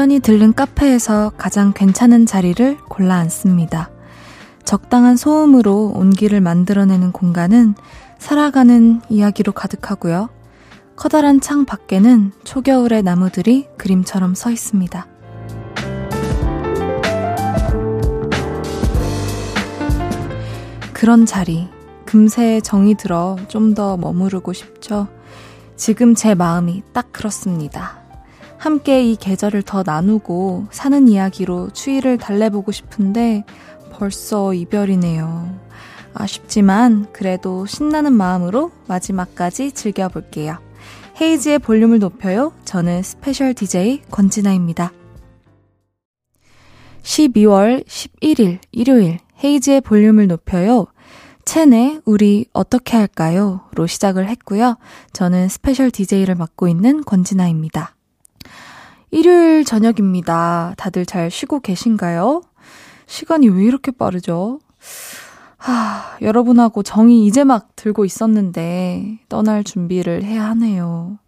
우연히 들른 카페에서 가장 괜찮은 자리를 골라 앉습니다. 적당한 소음으로 온기를 만들어내는 공간은 살아가는 이야기로 가득하고요. 커다란 창 밖에는 초겨울의 나무들이 그림처럼 서 있습니다. 그런 자리, 금세 정이 들어 좀 더 머무르고 싶죠. 지금 제 마음이 딱 그렇습니다. 함께 이 계절을 더 나누고 사는 이야기로 추위를 달래보고 싶은데 벌써 이별이네요. 아쉽지만 그래도 신나는 마음으로 마지막까지 즐겨볼게요. 헤이즈의 볼륨을 높여요. 저는 스페셜 DJ 권진아입니다. 12월 11일 일요일 헤이즈의 볼륨을 높여요. 첸의 우리 어떻게 할까요? 로 시작을 했고요. 저는 스페셜 DJ를 맡고 있는 권진아입니다. 일요일 저녁입니다. 다들 잘 쉬고 계신가요? 시간이 왜 이렇게 빠르죠? 하, 여러분하고 정이 이제 막 들고 있었는데 떠날 준비를 해야 하네요.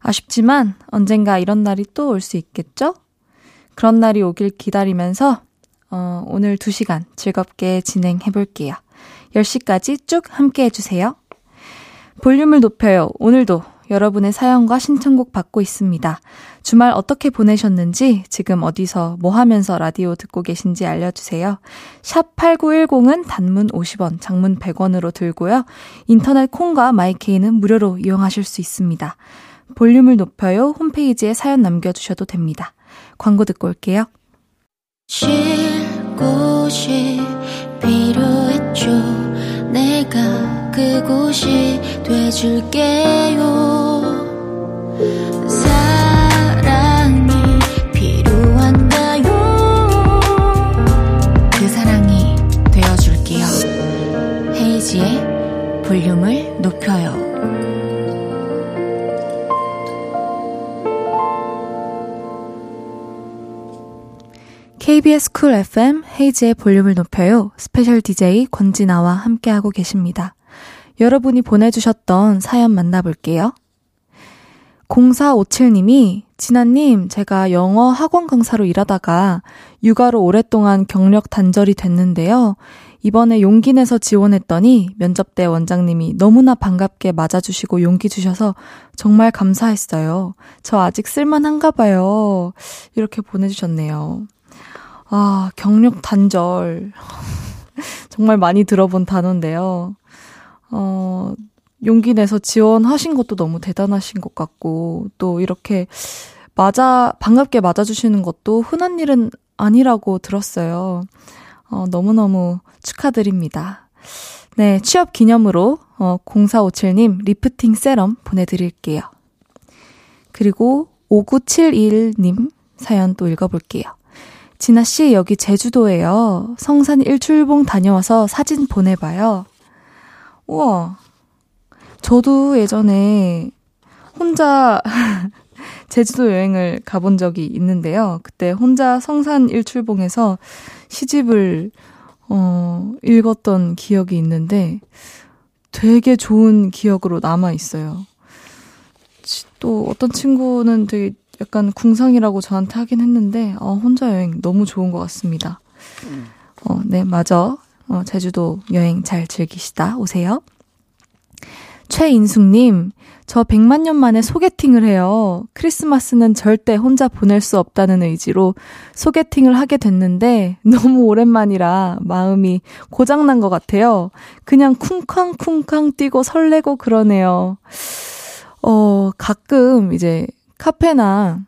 아쉽지만 언젠가 이런 날이 또 올 수 있겠죠? 그런 날이 오길 기다리면서 어, 오늘 2시간 즐겁게 진행해 볼게요. 10시까지 쭉 함께 해주세요. 볼륨을 높여요. 오늘도 여러분의 사연과 신청곡 받고 있습니다. 주말 어떻게 보내셨는지, 지금 어디서 뭐 하면서 라디오 듣고 계신지 알려주세요. 샵 8910은 단문 50원, 장문 100원으로 들고요. 인터넷 콩과 마이케이는 무료로 이용하실 수 있습니다. 볼륨을 높여요. 홈페이지에 사연 남겨주셔도 됩니다. 광고 듣고 올게요. 쉴 곳이 필요했죠. 내가 그곳이 돼줄게요. 사랑이 필요한가요? 그 사랑이 되어줄게요. 헤이지의 볼륨을 높여요. KBS 쿨 FM 헤이즈의 볼륨을 높여요. 스페셜 DJ 권진아와 함께하고 계십니다. 여러분이 보내주셨던 사연 만나볼게요. 0457님이 진아님, 제가 영어 학원 강사로 일하다가 육아로 오랫동안 경력 단절이 됐는데요. 이번에 용기 내서 지원했더니 면접 때 원장님이 너무나 반갑게 맞아주시고 용기 주셔서 정말 감사했어요. 저 아직 쓸만한가 봐요. 이렇게 보내주셨네요. 아, 경력 단절. 정말 많이 들어본 단어인데요. 어, 용기 내서 지원하신 것도 너무 대단하신 것 같고, 또 이렇게 맞아, 반갑게 맞아주시는 것도 흔한 일은 아니라고 들었어요. 어, 너무너무 축하드립니다. 네, 취업 기념으로, 어, 0457님 리프팅 세럼 보내드릴게요. 그리고 5971님 사연 또 읽어볼게요. 진아씨, 여기 제주도예요. 성산 일출봉 다녀와서 사진 보내봐요. 우와. 저도 예전에 혼자 제주도 여행을 가본 적이 있는데요. 그때 혼자 성산 일출봉에서 시집을, 어, 읽었던 기억이 있는데 되게 좋은 기억으로 남아 있어요. 또 어떤 친구는 되게 약간 궁상이라고 저한테 하긴 했는데, 어, 혼자 여행 너무 좋은 것 같습니다. 어, 네, 맞아. 어, 제주도 여행 잘 즐기시다 오세요. 최인숙님, 저 100만 년 만에 소개팅을 해요. 크리스마스는 절대 혼자 보낼 수 없다는 의지로 소개팅을 하게 됐는데 너무 오랜만이라 마음이 고장난 것 같아요. 그냥 쿵쾅쿵쾅 뛰고 설레고 그러네요. 어, 가끔 이제 카페나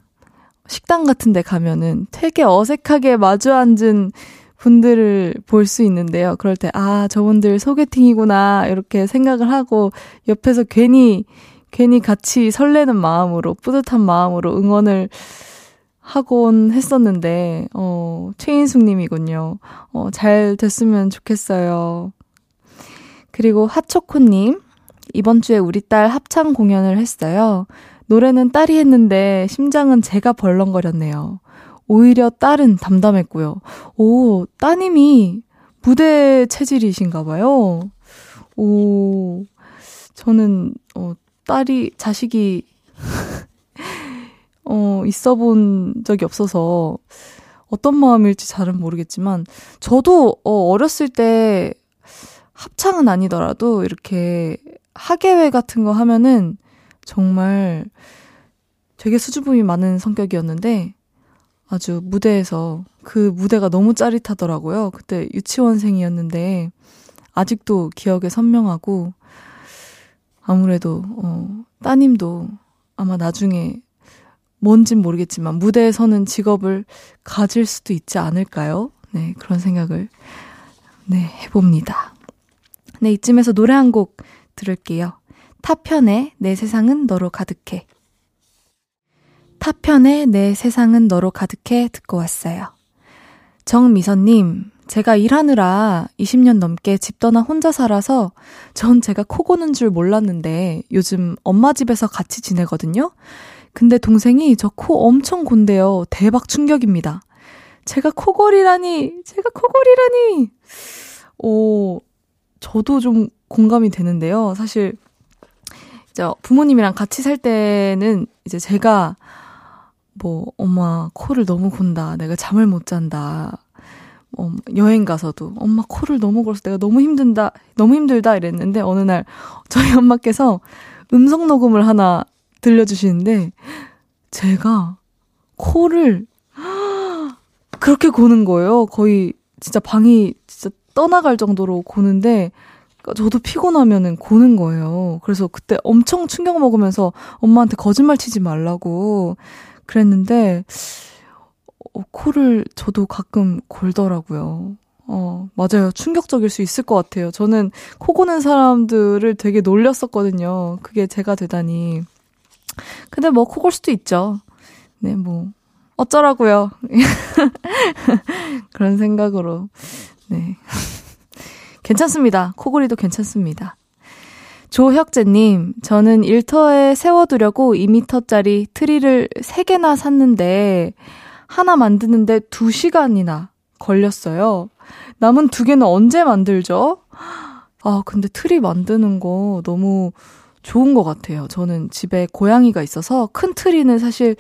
식당 같은 데 가면은 되게 어색하게 마주 앉은 분들을 볼 수 있는데요. 그럴 때, 아, 저분들 소개팅이구나, 이렇게 생각을 하고, 옆에서 괜히, 괜히 같이 설레는 마음으로, 뿌듯한 마음으로 응원을 하곤 했었는데, 어, 최인숙 님이군요. 어, 잘 됐으면 좋겠어요. 그리고 하초코님, 이번 주에 우리 딸 합창 공연을 했어요. 노래는 딸이 했는데 심장은 제가 벌렁거렸네요. 오히려 딸은 담담했고요. 오, 따님이 무대 체질이신가 봐요. 오, 저는, 어, 딸이, 자식이, 어, 있어 본 적이 없어서 어떤 마음일지 잘은 모르겠지만, 저도 어, 어렸을 때 합창은 아니더라도 이렇게 학예회 같은 거 하면은 정말 되게 수줍음이 많은 성격이었는데, 아주 무대에서 그 무대가 너무 짜릿하더라고요. 그때 유치원생이었는데, 아직도 기억에 선명하고, 아무래도, 어, 따님도 아마 나중에 뭔진 모르겠지만 무대에 서는 직업을 가질 수도 있지 않을까요? 네, 그런 생각을 네, 해봅니다. 네, 이쯤에서 노래 한 곡 들을게요. 타편의 내 세상은 너로 가득해. 타편의 내 세상은 너로 가득해 듣고 왔어요. 정미선님, 제가 일하느라 20년 넘게 집 떠나 혼자 살아서 전 제가 코 고는 줄 몰랐는데 요즘 엄마 집에서 같이 지내거든요. 근데 동생이 저 코 엄청 곤대요. 대박 충격입니다. 제가 코골이라니, 제가 코골이라니. 오, 저도 좀 공감이 되는데요. 사실, 이제 부모님이랑 같이 살 때는 이제 제가 뭐, 엄마 코를 너무 곤다. 내가 잠을 못 잔다. 어, 여행 가서도 엄마 코를 너무 골어서 내가 너무 힘든다, 너무 힘들다 이랬는데 어느 날 저희 엄마께서 음성 녹음을 하나 들려주시는데 제가 코를 그렇게 고는 거예요. 거의 진짜 방이 진짜 떠나갈 정도로 고는데 저도 피곤하면은 고는 거예요. 그래서 그때 엄청 충격 먹으면서 엄마한테 거짓말 치지 말라고 그랬는데 어, 코를 저도 가끔 골더라고요. 어, 맞아요. 충격적일 수 있을 것 같아요. 저는 코 고는 사람들을 되게 놀렸었거든요. 그게 제가 되다니. 근데 뭐 코 골 수도 있죠. 네, 뭐 어쩌라고요. 그런 생각으로. 네. 괜찮습니다. 코골이도 괜찮습니다. 조혁재님, 저는 일터에 세워두려고 2미터짜리 트리를 3개나 샀는데, 하나 만드는데 2시간이나 걸렸어요. 남은 두 개는 언제 만들죠? 아, 근데 트리 만드는 거 너무 좋은 것 같아요. 저는 집에 고양이가 있어서 큰 트리는 사실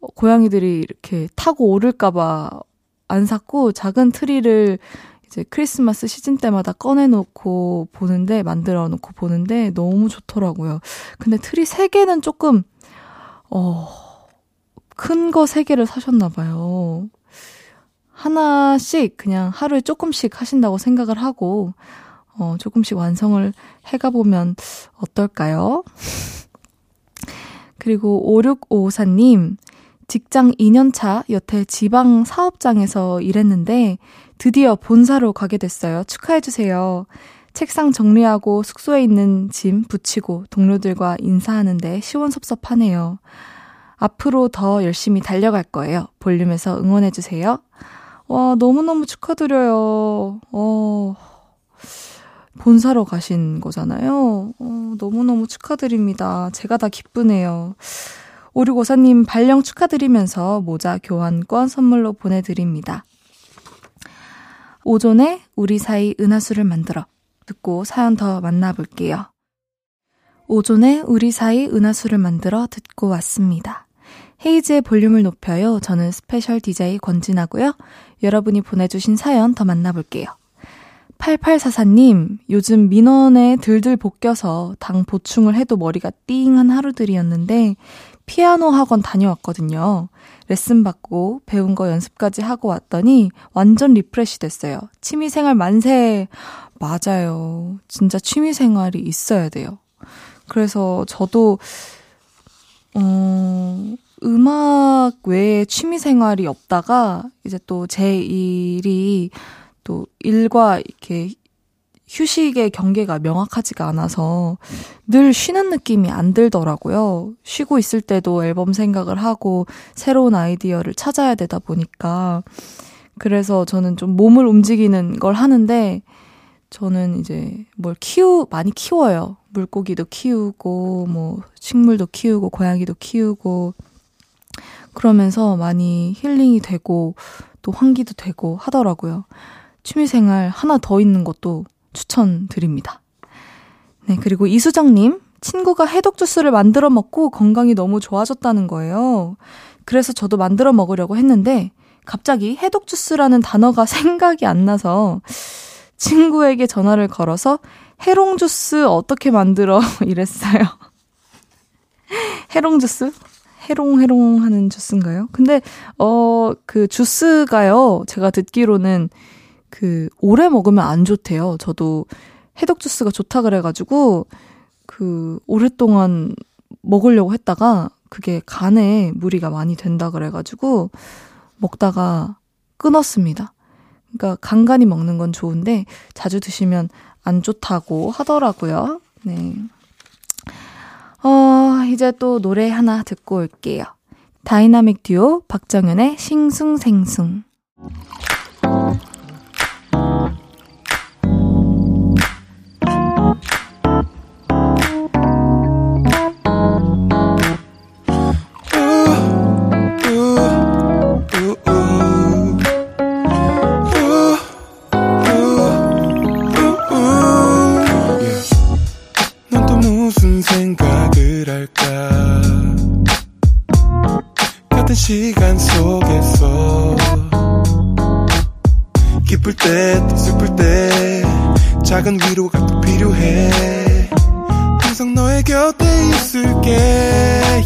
고양이들이 이렇게 타고 오를까봐 안 샀고 작은 트리를 이제 크리스마스 시즌 때마다 꺼내놓고 보는데 만들어 놓고 보는데 너무 좋더라고요. 근데 트리 3개는 조금 어, 큰 거 3개를 사셨나 봐요. 하나씩 그냥 하루에 조금씩 하신다고 생각을 하고 어, 조금씩 완성을 해가 보면 어떨까요? 그리고 5654님, 직장 2년차 여태 지방 사업장에서 일했는데 드디어 본사로 가게 됐어요. 축하해주세요. 책상 정리하고 숙소에 있는 짐 붙이고 동료들과 인사하는데 시원섭섭하네요. 앞으로 더 열심히 달려갈 거예요. 볼륨에서 응원해주세요. 와, 너무너무 축하드려요. 어, 본사로 가신 거잖아요. 어, 너무너무 축하드립니다. 제가 다 기쁘네요. 오류고사님 발령 축하드리면서 모자 교환권 선물로 보내드립니다. 오존에 우리 사이 은하수를 만들어 듣고 사연 더 만나볼게요. 오존의 우리 사이 은하수를 만들어 듣고 왔습니다. 헤이즈의 볼륨을 높여요. 저는 스페셜 DJ 권진아고요. 여러분이 보내주신 사연 더 만나볼게요. 8844님, 요즘 민원에 들들 볶여서 당 보충을 해도 머리가 띵한 하루들이었는데, 피아노 학원 다녀왔거든요. 레슨 받고 배운 거 연습까지 하고 왔더니 완전 refresh 됐어요. 취미생활 만세! 맞아요. 진짜 취미생활이 있어야 돼요. 그래서 저도, 어, 음악 외에 취미생활이 없다가 이제 또 제 일이 또 일과 이렇게 휴식의 경계가 명확하지가 않아서 늘 쉬는 느낌이 안 들더라고요. 쉬고 있을 때도 앨범 생각을 하고 새로운 아이디어를 찾아야 되다 보니까 그래서 저는 좀 몸을 움직이는 걸 하는데 저는 이제 뭘 키우 많이 키워요. 물고기도 키우고 뭐 식물도 키우고 고양이도 키우고 그러면서 많이 힐링이 되고 또 환기도 되고 하더라고요. 취미생활 하나 더 있는 것도 추천드립니다. 네, 그리고 이수정님, 친구가 해독 주스를 만들어 먹고 건강이 너무 좋아졌다는 거예요. 그래서 저도 만들어 먹으려고 했는데 갑자기 해독 주스라는 단어가 생각이 안 나서 친구에게 전화를 걸어서 해롱 주스 어떻게 만들어 이랬어요. 해롱 주스? 해롱해롱 하는 주스인가요? 근데 어 그 주스가요. 제가 듣기로는 그 오래 먹으면 안 좋대요. 저도 해독 주스가 좋다 그래 가지고 그 오랫동안 먹으려고 했다가 그게 간에 무리가 많이 된다 그래 가지고 먹다가 끊었습니다. 그러니까 간간히 먹는 건 좋은데 자주 드시면 안 좋다고 하더라고요. 네. 어, 이제 또 노래 하나 듣고 올게요. 다이나믹 듀오 박정현의 싱숭생숭.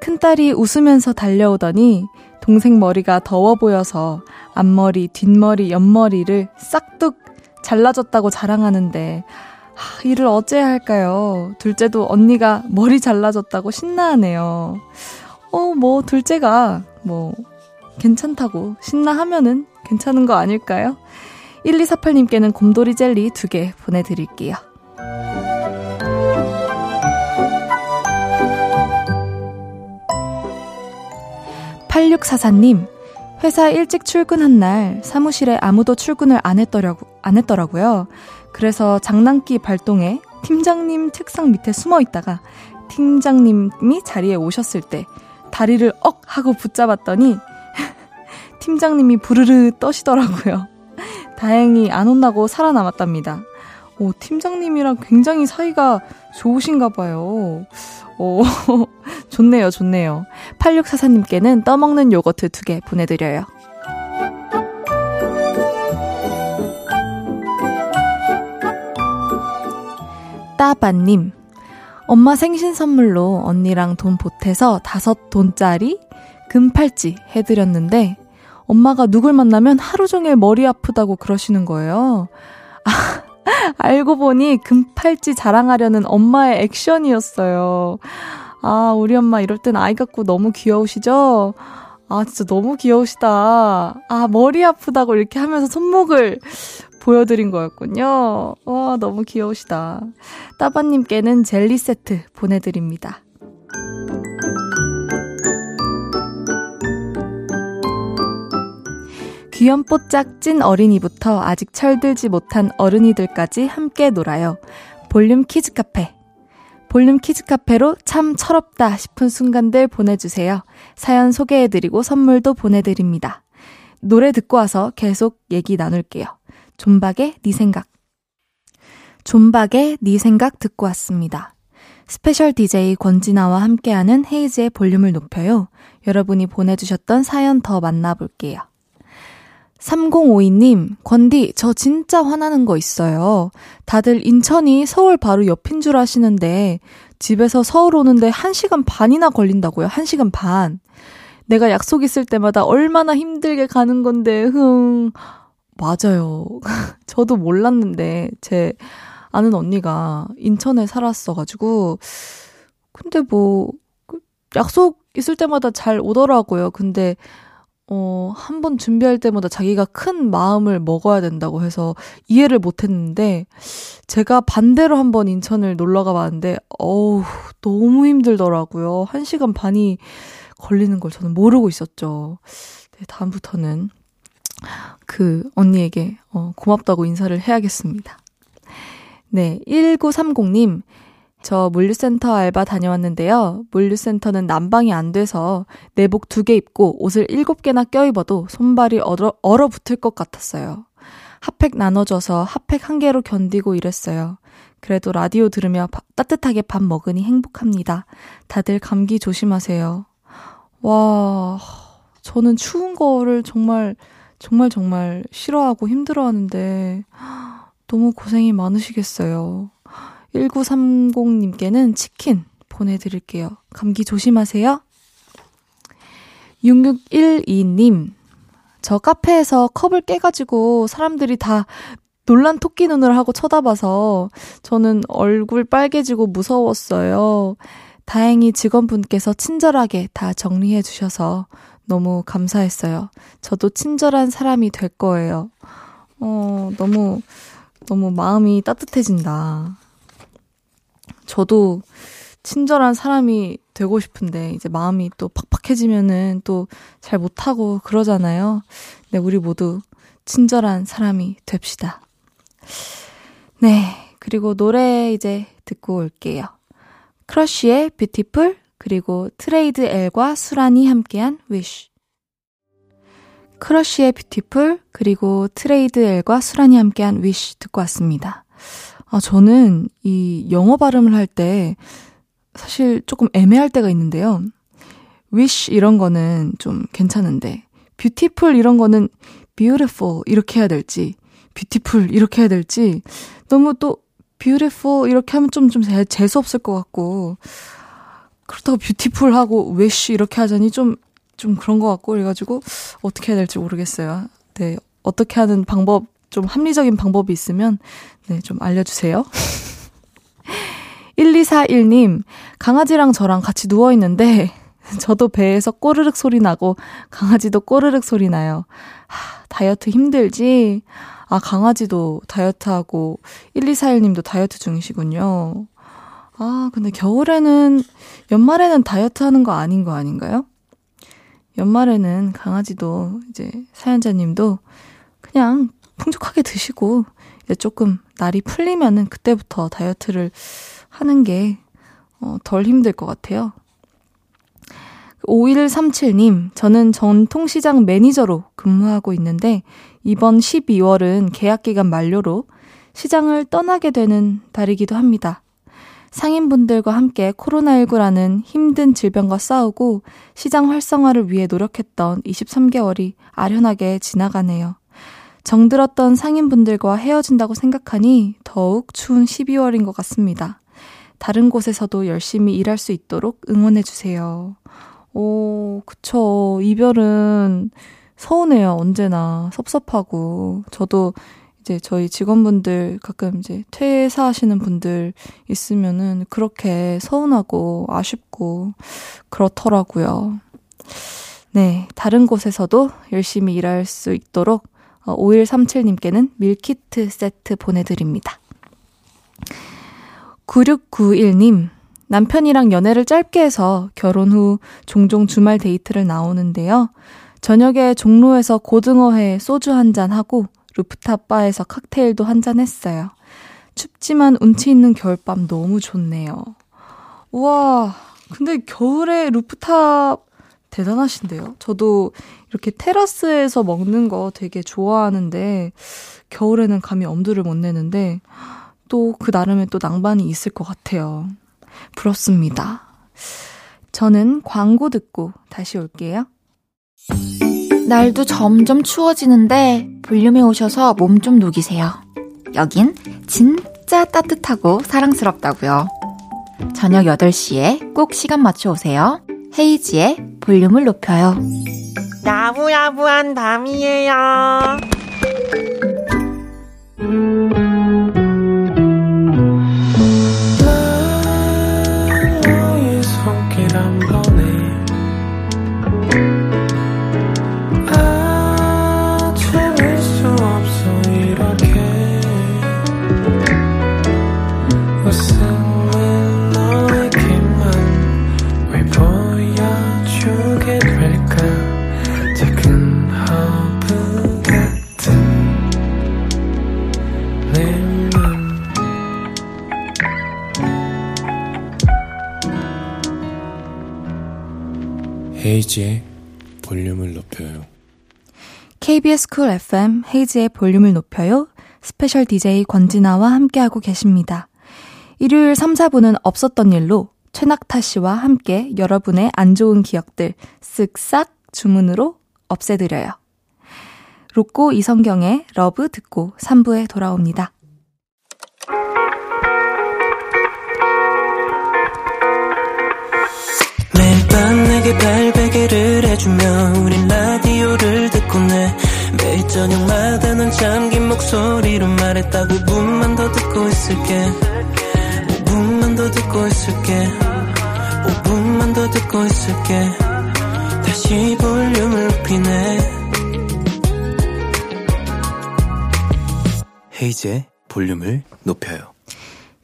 큰딸이 웃으면서 달려오더니 동생 머리가 더워 보여서 앞머리, 뒷머리, 옆머리를 싹둑 잘라줬다고 자랑하는데 하, 이를 어째야 할까요? 둘째도 언니가 머리 잘라줬다고 신나하네요. 어, 뭐, 둘째가, 뭐, 괜찮다고 신나하면은 괜찮은 거 아닐까요? 1248님께는 곰돌이 젤리 두개 보내드릴게요. 8644님, 회사 일찍 출근한 날 사무실에 아무도 출근을 안 했더라고, 안 했더라고요. 그래서 장난기 발동에 팀장님 책상 밑에 숨어 있다가 팀장님이 자리에 오셨을 때 다리를 억 하고 붙잡았더니 팀장님이 부르르 떠시더라고요. 다행히 안 혼나고 살아남았답니다. 오, 팀장님이랑 굉장히 사이가 좋으신가 봐요. 오, 좋네요, 좋네요. 8644님께는 떠먹는 요거트 두 개 보내드려요. 따바님, 엄마 생신 선물로 언니랑 돈 보태서 다섯 돈짜리 금팔찌 해드렸는데 엄마가 누굴 만나면 하루 종일 머리 아프다고 그러시는 거예요. 아, 알고 보니 금팔찌 자랑하려는 엄마의 액션이었어요. 아, 우리 엄마 이럴 땐 아이 같고 너무 귀여우시죠? 아, 진짜 너무 귀여우시다. 아, 머리 아프다고 이렇게 하면서 손목을 보여드린 거였군요. 와, 너무 귀여우시다. 따바님께는 젤리 세트 보내드립니다. 귀염뽀짝 찐 어린이부터 아직 철들지 못한 어른이들까지 함께 놀아요. 볼륨 키즈 카페. 볼륨 키즈 카페로 참 철없다 싶은 순간들 보내주세요. 사연 소개해드리고 선물도 보내드립니다. 노래 듣고 와서 계속 얘기 나눌게요. 존박의 네 생각. 존박의 네 생각 듣고 왔습니다. 스페셜 DJ 권진아와 함께하는 헤이즈의 볼륨을 높여요. 여러분이 보내주셨던 사연 더 만나볼게요. 3052님, 권디, 저 진짜 화나는 거 있어요. 다들 인천이 서울 바로 옆인 줄 아시는데, 집에서 서울 오는데 1시간 반이나 걸린다고요. 1시간 반. 내가 약속 있을 때마다 얼마나 힘들게 가는 건데, 흥. 맞아요. 저도 몰랐는데, 제 아는 언니가 인천에 살았어가지고, 근데 뭐, 그 약속 있을 때마다 잘 오더라고요. 근데, 어, 한 번 준비할 때마다 자기가 큰 마음을 먹어야 된다고 해서 이해를 못 했는데, 제가 반대로 한 번 인천을 놀러 가봤는데, 어우, 너무 힘들더라고요. 한 시간 반이 걸리는 걸 저는 모르고 있었죠. 네, 다음부터는 그 언니에게 어, 고맙다고 인사를 해야겠습니다. 네, 1930님. 저 물류센터 알바 다녀왔는데요. 물류센터는 난방이 안 돼서 내복 두 개 입고 옷을 일곱 개나 껴입어도 손발이 얼어, 얼어붙을 것 같았어요. 핫팩 나눠줘서 핫팩 한 개로 견디고 이랬어요. 그래도 라디오 들으며 바, 따뜻하게 밥 먹으니 행복합니다. 다들 감기 조심하세요. 와, 저는 추운 거를 정말, 정말, 정말 싫어하고 힘들어 하는데, 너무 고생이 많으시겠어요. 1930님께는 치킨 보내드릴게요. 감기 조심하세요. 6612님, 저 카페에서 컵을 깨가지고 사람들이 다 놀란 토끼 눈을 하고 쳐다봐서 저는 얼굴 빨개지고 무서웠어요. 다행히 직원분께서 친절하게 다 정리해 주셔서 너무 감사했어요. 저도 친절한 사람이 될 거예요. 어, 너무, 너무 마음이 따뜻해진다. 저도 친절한 사람이 되고 싶은데 이제 마음이 또 팍팍해지면은 또 잘 못하고 그러잖아요. 네, 우리 모두 친절한 사람이 됩시다. 네, 그리고 노래 이제 듣고 올게요. 크러쉬의 Beautiful 그리고 트레이드 L과 수란이 함께한 Wish 크러쉬의 Beautiful 그리고 트레이드 L과 수란이 함께한 Wish 듣고 왔습니다. 아, 저는 이 영어 발음을 할 때 사실 조금 애매할 때가 있는데요. wish 이런 거는 좀 괜찮은데 beautiful 이런 거는 beautiful 이렇게 해야 될지 beautiful 이렇게 해야 될지 너무 또 beautiful 이렇게 하면 좀 좀 재수 없을 것 같고 그렇다고 beautiful 하고 wish 이렇게 하자니 좀좀 그런 것 같고 그래가지고 어떻게 해야 될지 모르겠어요. 네 어떻게 하는 방법 좀 합리적인 방법이 있으면 네, 좀 알려주세요. 1241님, 강아지랑 저랑 같이 누워있는데, 저도 배에서 꼬르륵 소리 나고, 강아지도 꼬르륵 소리 나요. 하, 다이어트 힘들지? 아, 강아지도 다이어트하고, 1241님도 다이어트 중이시군요. 아, 근데 겨울에는, 연말에는 다이어트 하는 거 아닌 거 아닌가요? 연말에는 강아지도, 이제, 사연자님도, 그냥 풍족하게 드시고 이제 조금 날이 풀리면은 그때부터 다이어트를 하는 게덜 어, 힘들 것 같아요. 5137님, 저는 전통시장 매니저로 근무하고 있는데 이번 12월은 계약기간 만료로 시장을 떠나게 되는 달이기도 합니다. 상인분들과 함께 코로나19라는 힘든 질병과 싸우고 시장 활성화를 위해 노력했던 23개월이 아련하게 지나가네요. 정들었던 상인분들과 헤어진다고 생각하니 더욱 추운 12월인 것 같습니다. 다른 곳에서도 열심히 일할 수 있도록 응원해주세요. 오, 그쵸. 이별은 서운해요, 언제나. 섭섭하고. 저도 이제 저희 직원분들 가끔 이제 퇴사하시는 분들 있으면은 그렇게 서운하고 아쉽고 그렇더라고요. 네, 다른 곳에서도 열심히 일할 수 있도록 5137님께는 어, 밀키트 세트 보내드립니다. 9691님, 남편이랑 연애를 짧게 해서 결혼 후 종종 주말 데이트를 나오는데요. 저녁에 종로에서 고등어회 소주 한 잔 하고 루프탑 바에서 칵테일도 한 잔 했어요. 춥지만 운치 있는 겨울밤 너무 좋네요. 우와, 근데 겨울에 루프탑 대단하신데요? 저도 이렇게 테라스에서 먹는 거 되게 좋아하는데, 겨울에는 감히 엄두를 못 내는데, 또 그 나름의 또 낭만이 있을 것 같아요. 부럽습니다. 저는 광고 듣고 다시 올게요. 날도 점점 추워지는데 볼륨에 오셔서 몸 좀 녹이세요. 여긴 진짜 따뜻하고 사랑스럽다고요. 저녁 8시에 꼭 시간 맞춰 오세요. 헤이지의 볼륨을 높여요. 야부야부한 밤이에요. 헤이즈의 볼륨을 높여요. KBS 쿨 FM 헤이즈의 볼륨을 높여요. 스페셜 DJ 권진아와 함께하고 계십니다. 일요일 3, 4분은 없었던 일로 최낙타 씨와 함께 여러분의 안 좋은 기억들 쓱싹 주문으로 없애드려요. 로꼬 이성경의 Love 듣고 3부에 돌아옵니다. 베개를 해주며 우린 라디오를 듣고 내 매일 저녁마다 넌 잠긴 목소리로 말했다 5분만 더 듣고 있을게 5분만 더 듣고 있을게 5분만 더 듣고 있을게 다시 볼륨을 높이네 헤이즈의 볼륨을 높여요.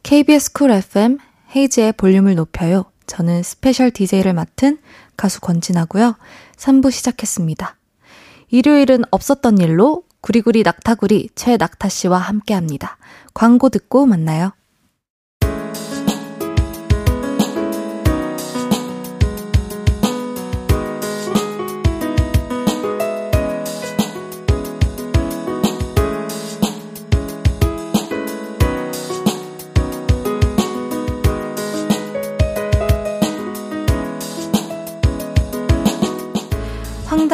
KBS 쿨 FM 헤이즈의 볼륨을 높여요. 저는 스페셜 DJ를 맡은 가수 권진아고요. 3부 시작했습니다. 일요일은 없었던 일로 구리구리 낙타구리 최낙타 씨와 함께 합니다. 광고 듣고 만나요.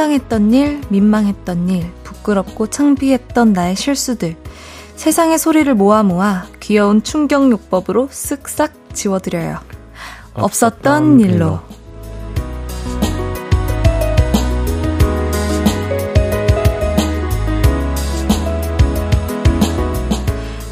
황당했던 일, 민망했던 일, 부끄럽고 창피했던 나의 실수들. 세상의 소리를 모아 모아 귀여운 충격 요법으로 쓱싹 지워드려요. 없었던 일로.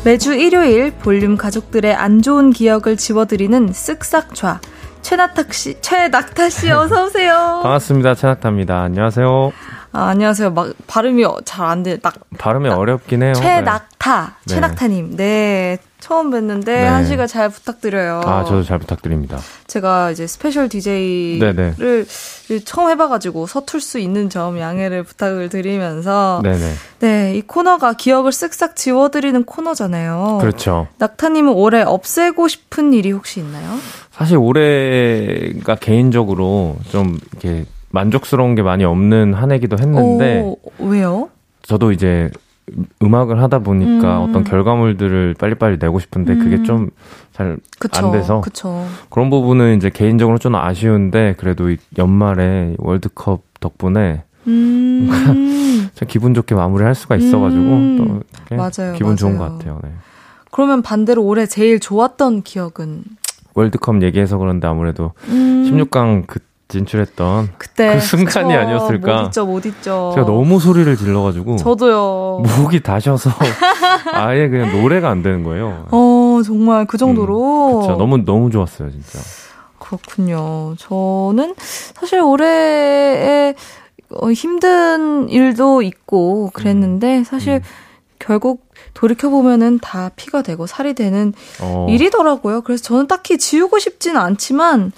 매주 일요일 볼륨 가족들의 안 좋은 기억을 지워드리는 쓱싹 좌. 최낙타 씨, 최낙타 씨 어서 오세요. 반갑습니다. 최낙타입니다. 안녕하세요. 아, 안녕하세요. 막 발음이 잘 안 돼. 낙 발음이 어렵긴 해요. 최낙타, 네. 최낙타님. 네. 처음 뵀는데 네. 한 시간 잘 부탁드려요. 아, 저도 잘 부탁드립니다. 제가 이제 스페셜 DJ를 처음 해봐가지고 서툴 수 있는 점 양해를 부탁을 드리면서 네네. 네, 이 코너가 기억을 쓱싹 지워드리는 코너잖아요. 그렇죠. 낙타님은 올해 없애고 싶은 일이 혹시 있나요? 사실 올해가 개인적으로 좀 이렇게 만족스러운 게 많이 없는 한 해기도 했는데 오, 왜요? 저도 이제 음악을 하다 보니까 음. 어떤 결과물들을 빨리빨리 내고 싶은데 그게 음. 좀 잘. 안 돼서 그쵸. 그런 부분은 이제 개인적으로 좀 아쉬운데 그래도 이 연말에 월드컵 덕분에 음. 참 기분 좋게 마무리할 수가 있어가지고 음. 또 맞아요, 기분 좋은 맞아요. 것 같아요. 네. 그러면 반대로 올해 제일 좋았던 기억은? 월드컵 얘기해서 그런데 아무래도 음. 16강 그 진출했던 그때 그 순간이 그쵸. 아니었을까. 못 잊죠, 못 잊죠. 제가 너무 소리를 질러가지고 저도요. 목이 다셔서 아예 그냥 노래가 안 되는 거예요. 어, 정말 그 정도로. 그렇죠. 너무 너무 좋았어요, 진짜. 그렇군요. 저는 사실 올해에 어, 힘든 일도 있고 그랬는데 사실 음. 결국 돌이켜보면은 다 피가 되고 살이 되는 어, 일이더라고요. 그래서 저는 딱히 지우고 싶지는 않지만.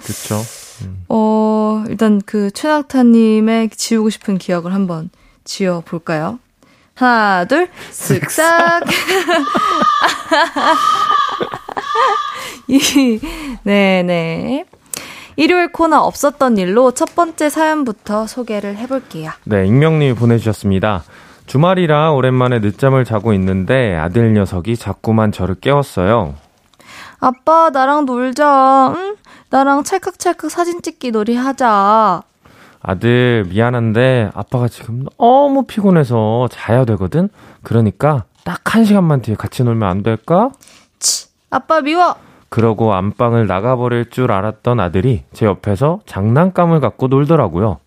음. 어, 일단 그 최낙타님의 지우고 싶은 기억을 한번 지어볼까요? 하나, 둘, 쓱싹. 이, 네네. 일요일 코너 없었던 일로 첫 번째 사연부터 소개를 해볼게요. 네, 익명님이 보내주셨습니다. 주말이라 오랜만에 늦잠을 자고 있는데 아들 녀석이 자꾸만 저를 깨웠어요. 아빠, 나랑 놀자. 응? 나랑 찰칵찰칵 사진 찍기 놀이 하자. 아들 미안한데 아빠가 지금 너무 피곤해서 자야 되거든. 그러니까 딱 한 시간만 뒤에 같이 놀면 안 될까? 치, 아빠 미워. 그러고 안방을 나가버릴 줄 알았던 아들이 제 옆에서 장난감을 갖고 놀더라고요.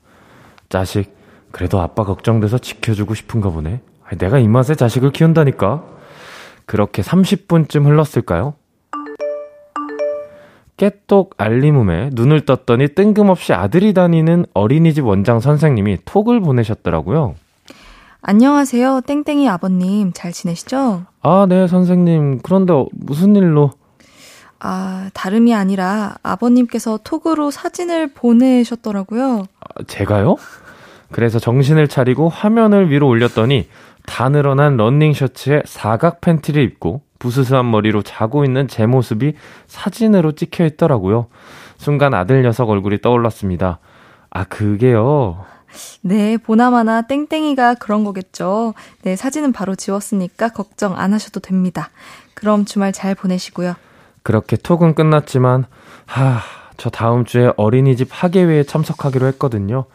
자식, 그래도 아빠 걱정돼서 지켜주고 싶은가 보네. 내가 이 맛에 자식을 키운다니까. 그렇게 30분쯤 흘렀을까요? 깨똑 알림음에 눈을 떴더니 뜬금없이 아들이 다니는 어린이집 원장 선생님이 톡을 보내셨더라고요. 안녕하세요. 땡땡이 아버님. 잘 지내시죠? 아, 네, 선생님. 그런데 어, 무슨 일로? 아, 다름이 아니라 아버님께서 톡으로 사진을 보내셨더라고요. 아, 제가요? 그래서 정신을 차리고 화면을 위로 올렸더니 다 늘어난 런닝 셔츠에 사각 팬티를 입고 부스스한 머리로 자고 있는 제 모습이 사진으로 찍혀 있더라고요. 순간 아들 녀석 얼굴이 떠올랐습니다. 아, 그게요. 네, 보나마나 땡땡이가 그런 거겠죠. 네, 사진은 바로 지웠으니까 걱정 안 하셔도 됩니다. 그럼 주말 잘 보내시고요. 그렇게 톡은 끝났지만, 하, 저 다음 주에 어린이집 학예회에 참석하기로 했거든요.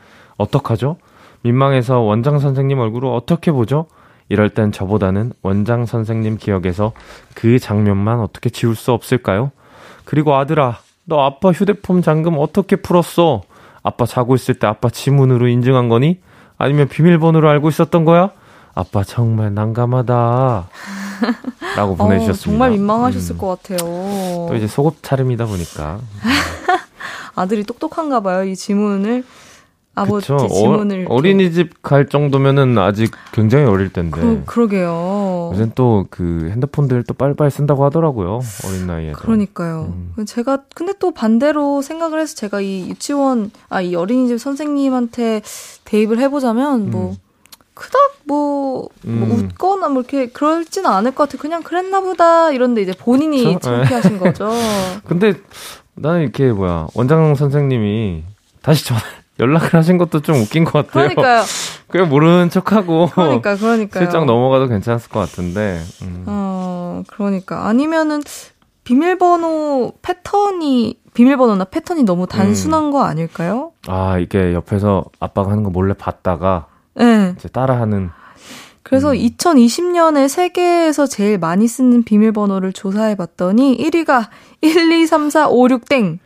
어떡하죠? 민망해서 원장 선생님 얼굴을 어떻게 보죠? 이럴 땐 저보다는 원장 선생님 기억에서 그 장면만 어떻게 지울 수 없을까요? 그리고 아들아, 너 아빠 휴대폰 잠금 어떻게 풀었어? 아빠 자고 있을 때 아빠 지문으로 인증한 거니? 아니면 비밀번호로 알고 있었던 거야? 아빠 정말 난감하다. 라고 보내주셨습니다. 어, 정말 민망하셨을 음. 것 같아요. 또 이제 속옷 차림이다 보니까. 아들이 똑똑한가 봐요. 이 지문을 아버지 그쵸. 지문을 어, 린이집 갈 정도면은 아직 굉장히 어릴 텐데. 그, 러게요 요즘 또 그 핸드폰들 또 빨리빨리 쓴다고 하더라고요. 어린 나이에. 그러니까요. 음. 제가 근데 또 반대로 생각을 해서 제가 이 유치원 아 이 어린이집 선생님한테 대입을 해보자면 뭐 음. 그닥 뭐, 뭐 음. 뭐, 웃거나 뭐 이렇게 그럴지는 않을 것 같아. 그냥 그랬나 보다 이런데 이제 본인이 그쵸? 창피하신 거죠. 근데 나는 이렇게 뭐야 원장 선생님이 다시 전화 연락을 하신 것도 좀 웃긴 것 같아요. 그러니까요. 그냥 모르는 척하고. 그러니까, 그러니까. 실장 넘어가도 괜찮았을 것 같은데. 음. 어, 그러니까. 아니면은, 비밀번호 패턴이, 비밀번호나 패턴이 너무 단순한 음. 거 아닐까요? 아, 이게 옆에서 아빠가 하는 거 몰래 봤다가. 네. 이제 따라하는. 그래서 음. 2020년에 세계에서 제일 많이 쓰는 비밀번호를 조사해 봤더니 1위가 1, 2, 3, 4, 5, 6 땡.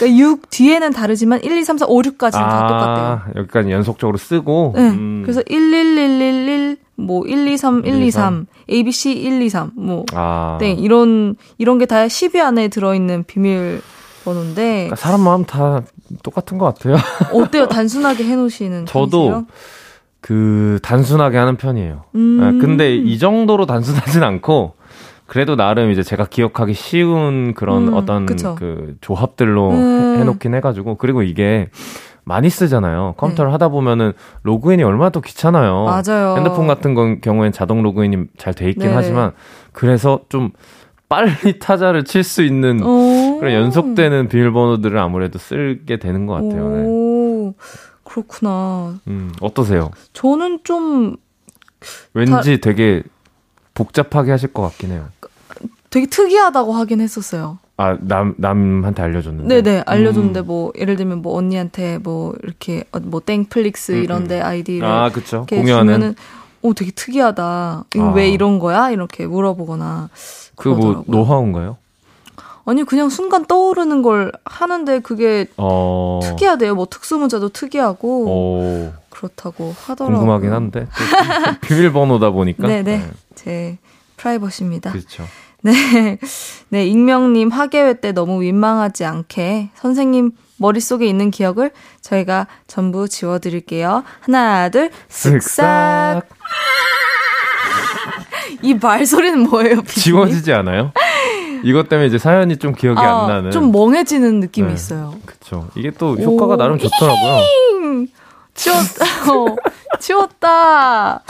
그러니까 6 뒤에는 다르지만 1, 2, 3, 4, 5, 6까지는 아, 다 똑같대요. 여기까지 연속적으로 쓰고. 네. 음. 그래서 1, 1, 1, 1, 1, 뭐 1, 2, 3, 1, 2, 3, ABC 1, 2, 3, 뭐 아. 네, 이런 이런 게 다 10위 안에 들어 있는 비밀 번호인데 그러니까 사람 마음 다 똑같은 것 같아요. 어때요? 단순하게 해 놓으시는 저도 편이세요? 그 단순하게 하는 편이에요. 음. 네, 근데 이 정도로 단순하진 않고 그래도 나름 이제 제가 기억하기 쉬운 그런 음, 어떤 그쵸. 그 조합들로 음. 해, 놓긴 해가지고 그리고 이게 많이 쓰잖아요. 컴퓨터를 네. 하다 보면은 로그인이 얼마나 또 귀찮아요. 맞아요. 핸드폰 같은 건 경우엔 자동 로그인이 잘 돼 있긴 네. 하지만 그래서 좀 빨리 타자를 칠 수 있는 그런 연속되는 비밀번호들을 아무래도 쓰게 되는 것 같아요. 네. 그렇구나. 음, 어떠세요? 저는 좀 왠지 다... 되게 복잡하게 하실 것 같긴 해요. 되게 특이하다고 하긴 했었어요. 아, 남, 남한테 알려줬는데? 네네, 알려줬는데, 음. 뭐, 예를 들면, 뭐, 언니한테, 뭐, 이렇게, 어, 뭐, 땡플릭스 음, 이런데 음. 아이디를. 아, 그쵸. 공유하는. 오, 되게 특이하다. 이거 아. 왜 이런 거야? 이렇게 물어보거나. 그거 뭐, 노하우인가요? 아니, 그냥 순간 떠오르는 걸 하는데, 그게 어... 특이하대요. 뭐, 특수문자도 특이하고. 오. 그렇다고 하더라고요. 궁금하긴 한데. 비밀번호다 보니까. 네네. 네. 제 프라이버시입니다. 그렇죠. 네. 네, 익명님 학예회 때 너무 민망하지 않게 선생님 머릿속에 있는 기억을 저희가 전부 지워드릴게요. 하나, 둘, 쓱싹. 이 말소리는 뭐예요? 비님? 지워지지 않아요? 이것 때문에 이제 사연이 좀 기억이 아, 안 나는. 좀 멍해지는 느낌이 네, 있어요. 그쵸. 이게 또 효과가 오, 나름 좋더라고요. 치웠다. 어, 치웠다.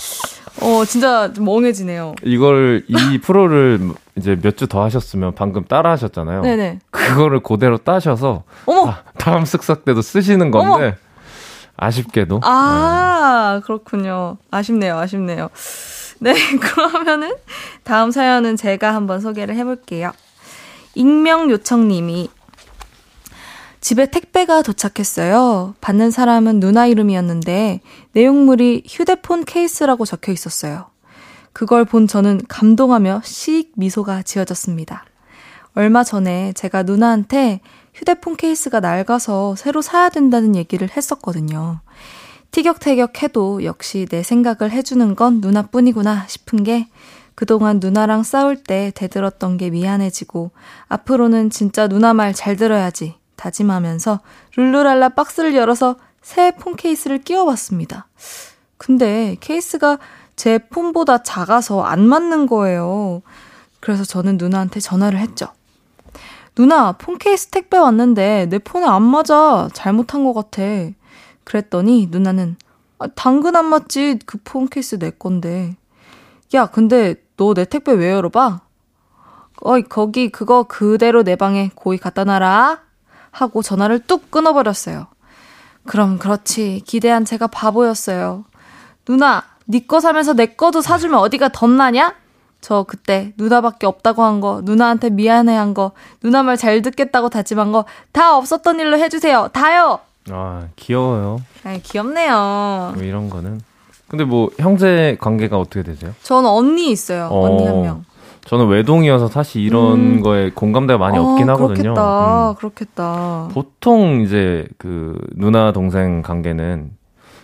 어, 진짜 좀 멍해지네요. 이걸, 이 프로를 이제 몇 주 더 하셨으면 방금 따라 하셨잖아요. 네네. 그거를 그대로 따셔서. 어머! 아, 다음 쓱싹 때도 쓰시는 건데. 어머! 아쉽게도. 아, 네. 그렇군요. 아쉽네요, 아쉽네요. 네, 그러면은 다음 사연은 제가 한번 소개를 해볼게요. 익명 요청님이 집에 택배가 도착했어요. 받는 사람은 누나 이름이었는데 내용물이 휴대폰 케이스라고 적혀 있었어요. 그걸 본 저는 감동하며 씩 미소가 지어졌습니다. 얼마 전에 제가 누나한테 휴대폰 케이스가 낡아서 새로 사야 된다는 얘기를 했었거든요. 티격태격 해도 역시 내 생각을 해주는 건 누나뿐이구나 싶은 게 그동안 누나랑 싸울 때 대들었던 게 미안해지고 앞으로는 진짜 누나 말 잘 들어야지 다짐하면서 룰루랄라 박스를 열어서 새 폰 케이스를 끼워봤습니다. 근데 케이스가 제 폰보다 작아서 안 맞는 거예요. 그래서 저는 누나한테 전화를 했죠. 누나, 폰 케이스 택배 왔는데 내 폰에 안 맞아. 잘못한 것 같아. 그랬더니 누나는 아, 당근 안 맞지. 그 폰 케이스 내 건데. 야, 근데 너 내 택배 왜 열어봐? 어이, 거기 그거 그대로 내 방에 고이 갖다 놔라. 하고 전화를 뚝 끊어버렸어요. 그럼 그렇지. 기대한 제가 바보였어요. 누나, 니거 사면서 내 거도 사주면 어디가 덧나냐? 저 그때 누나밖에 없다고 한 거, 누나한테 미안해 한 거, 누나 말 잘 듣겠다고 다짐한 거, 다 없었던 일로 해주세요. 다요! 아, 귀여워요. 아 귀엽네요. 뭐 이런 거는. 근데 뭐, 형제 관계가 어떻게 되세요? 저는 언니 있어요. 어, 언니 한 명. 저는 외동이어서 사실 이런 음. 거에 공감대가 많이 어, 없긴 하거든요. 그렇겠다. 음. 그렇겠다. 보통 이제 그 누나 동생 관계는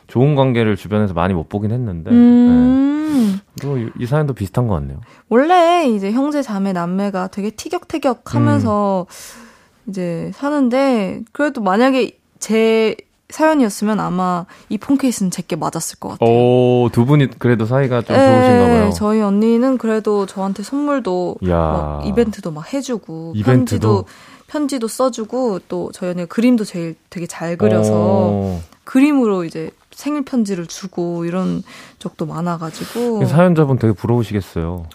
좋은 관계를 주변에서 많이 못 보긴 했는데 음. 네. 또 이- 이 사연도 비슷한 것 같네요. 원래 이제 형제 자매 남매가 되게 티격태격 하면서 음. 이제 사는데 그래도 만약에 제 사연이었으면 아마 이 폰 케이스는 제게 맞았을 것 같아요. 오, 두 분이 그래도 사이가 좀 예, 좋으신가 봐요. 저희 언니는 그래도 저한테 선물도. 막 이벤트도 막 해주고 이벤트도? 편지도 편지도 써주고 또 저희 언니가 그림도 제일 되게 잘 그려서 어. 그림으로 이제 생일 편지를 주고 이런 적도 많아가지고 그 사연자분 되게 부러우시겠어요.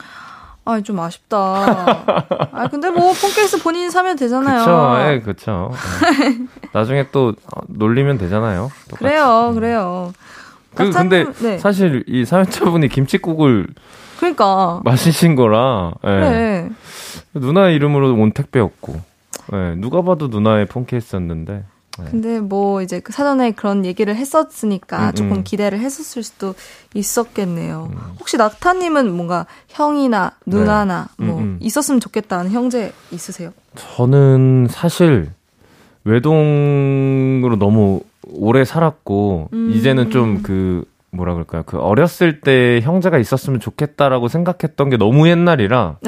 아 좀 아쉽다. 아 근데 뭐 폰케이스 본인이 사면 되잖아요. 그쵸, 예, 그쵸. 예. 나중에 또 어, 놀리면 되잖아요. 똑같이. 그래요, 그래요. 그 근데 네. 사실 이 사연자분이 김치국을 그러니까 마시신 거라 예. 그래. 누나 이름으로 온 택배였고 예, 누가 봐도 누나의 폰케이스였는데 근데 뭐 이제 그 사전에 그런 얘기를 했었으니까 음, 조금 음. 기대를 했었을 수도 있었겠네요. 혹시 낙타님은 뭔가 형이나 누나나 네. 음, 뭐 음. 있었으면 좋겠다는 형제 있으세요? 저는 사실 외동으로 너무 오래 살았고 음. 이제는 좀 그 뭐라 그럴까요 그 어렸을 때 형제가 있었으면 좋겠다라고 생각했던 게 너무 옛날이라 아,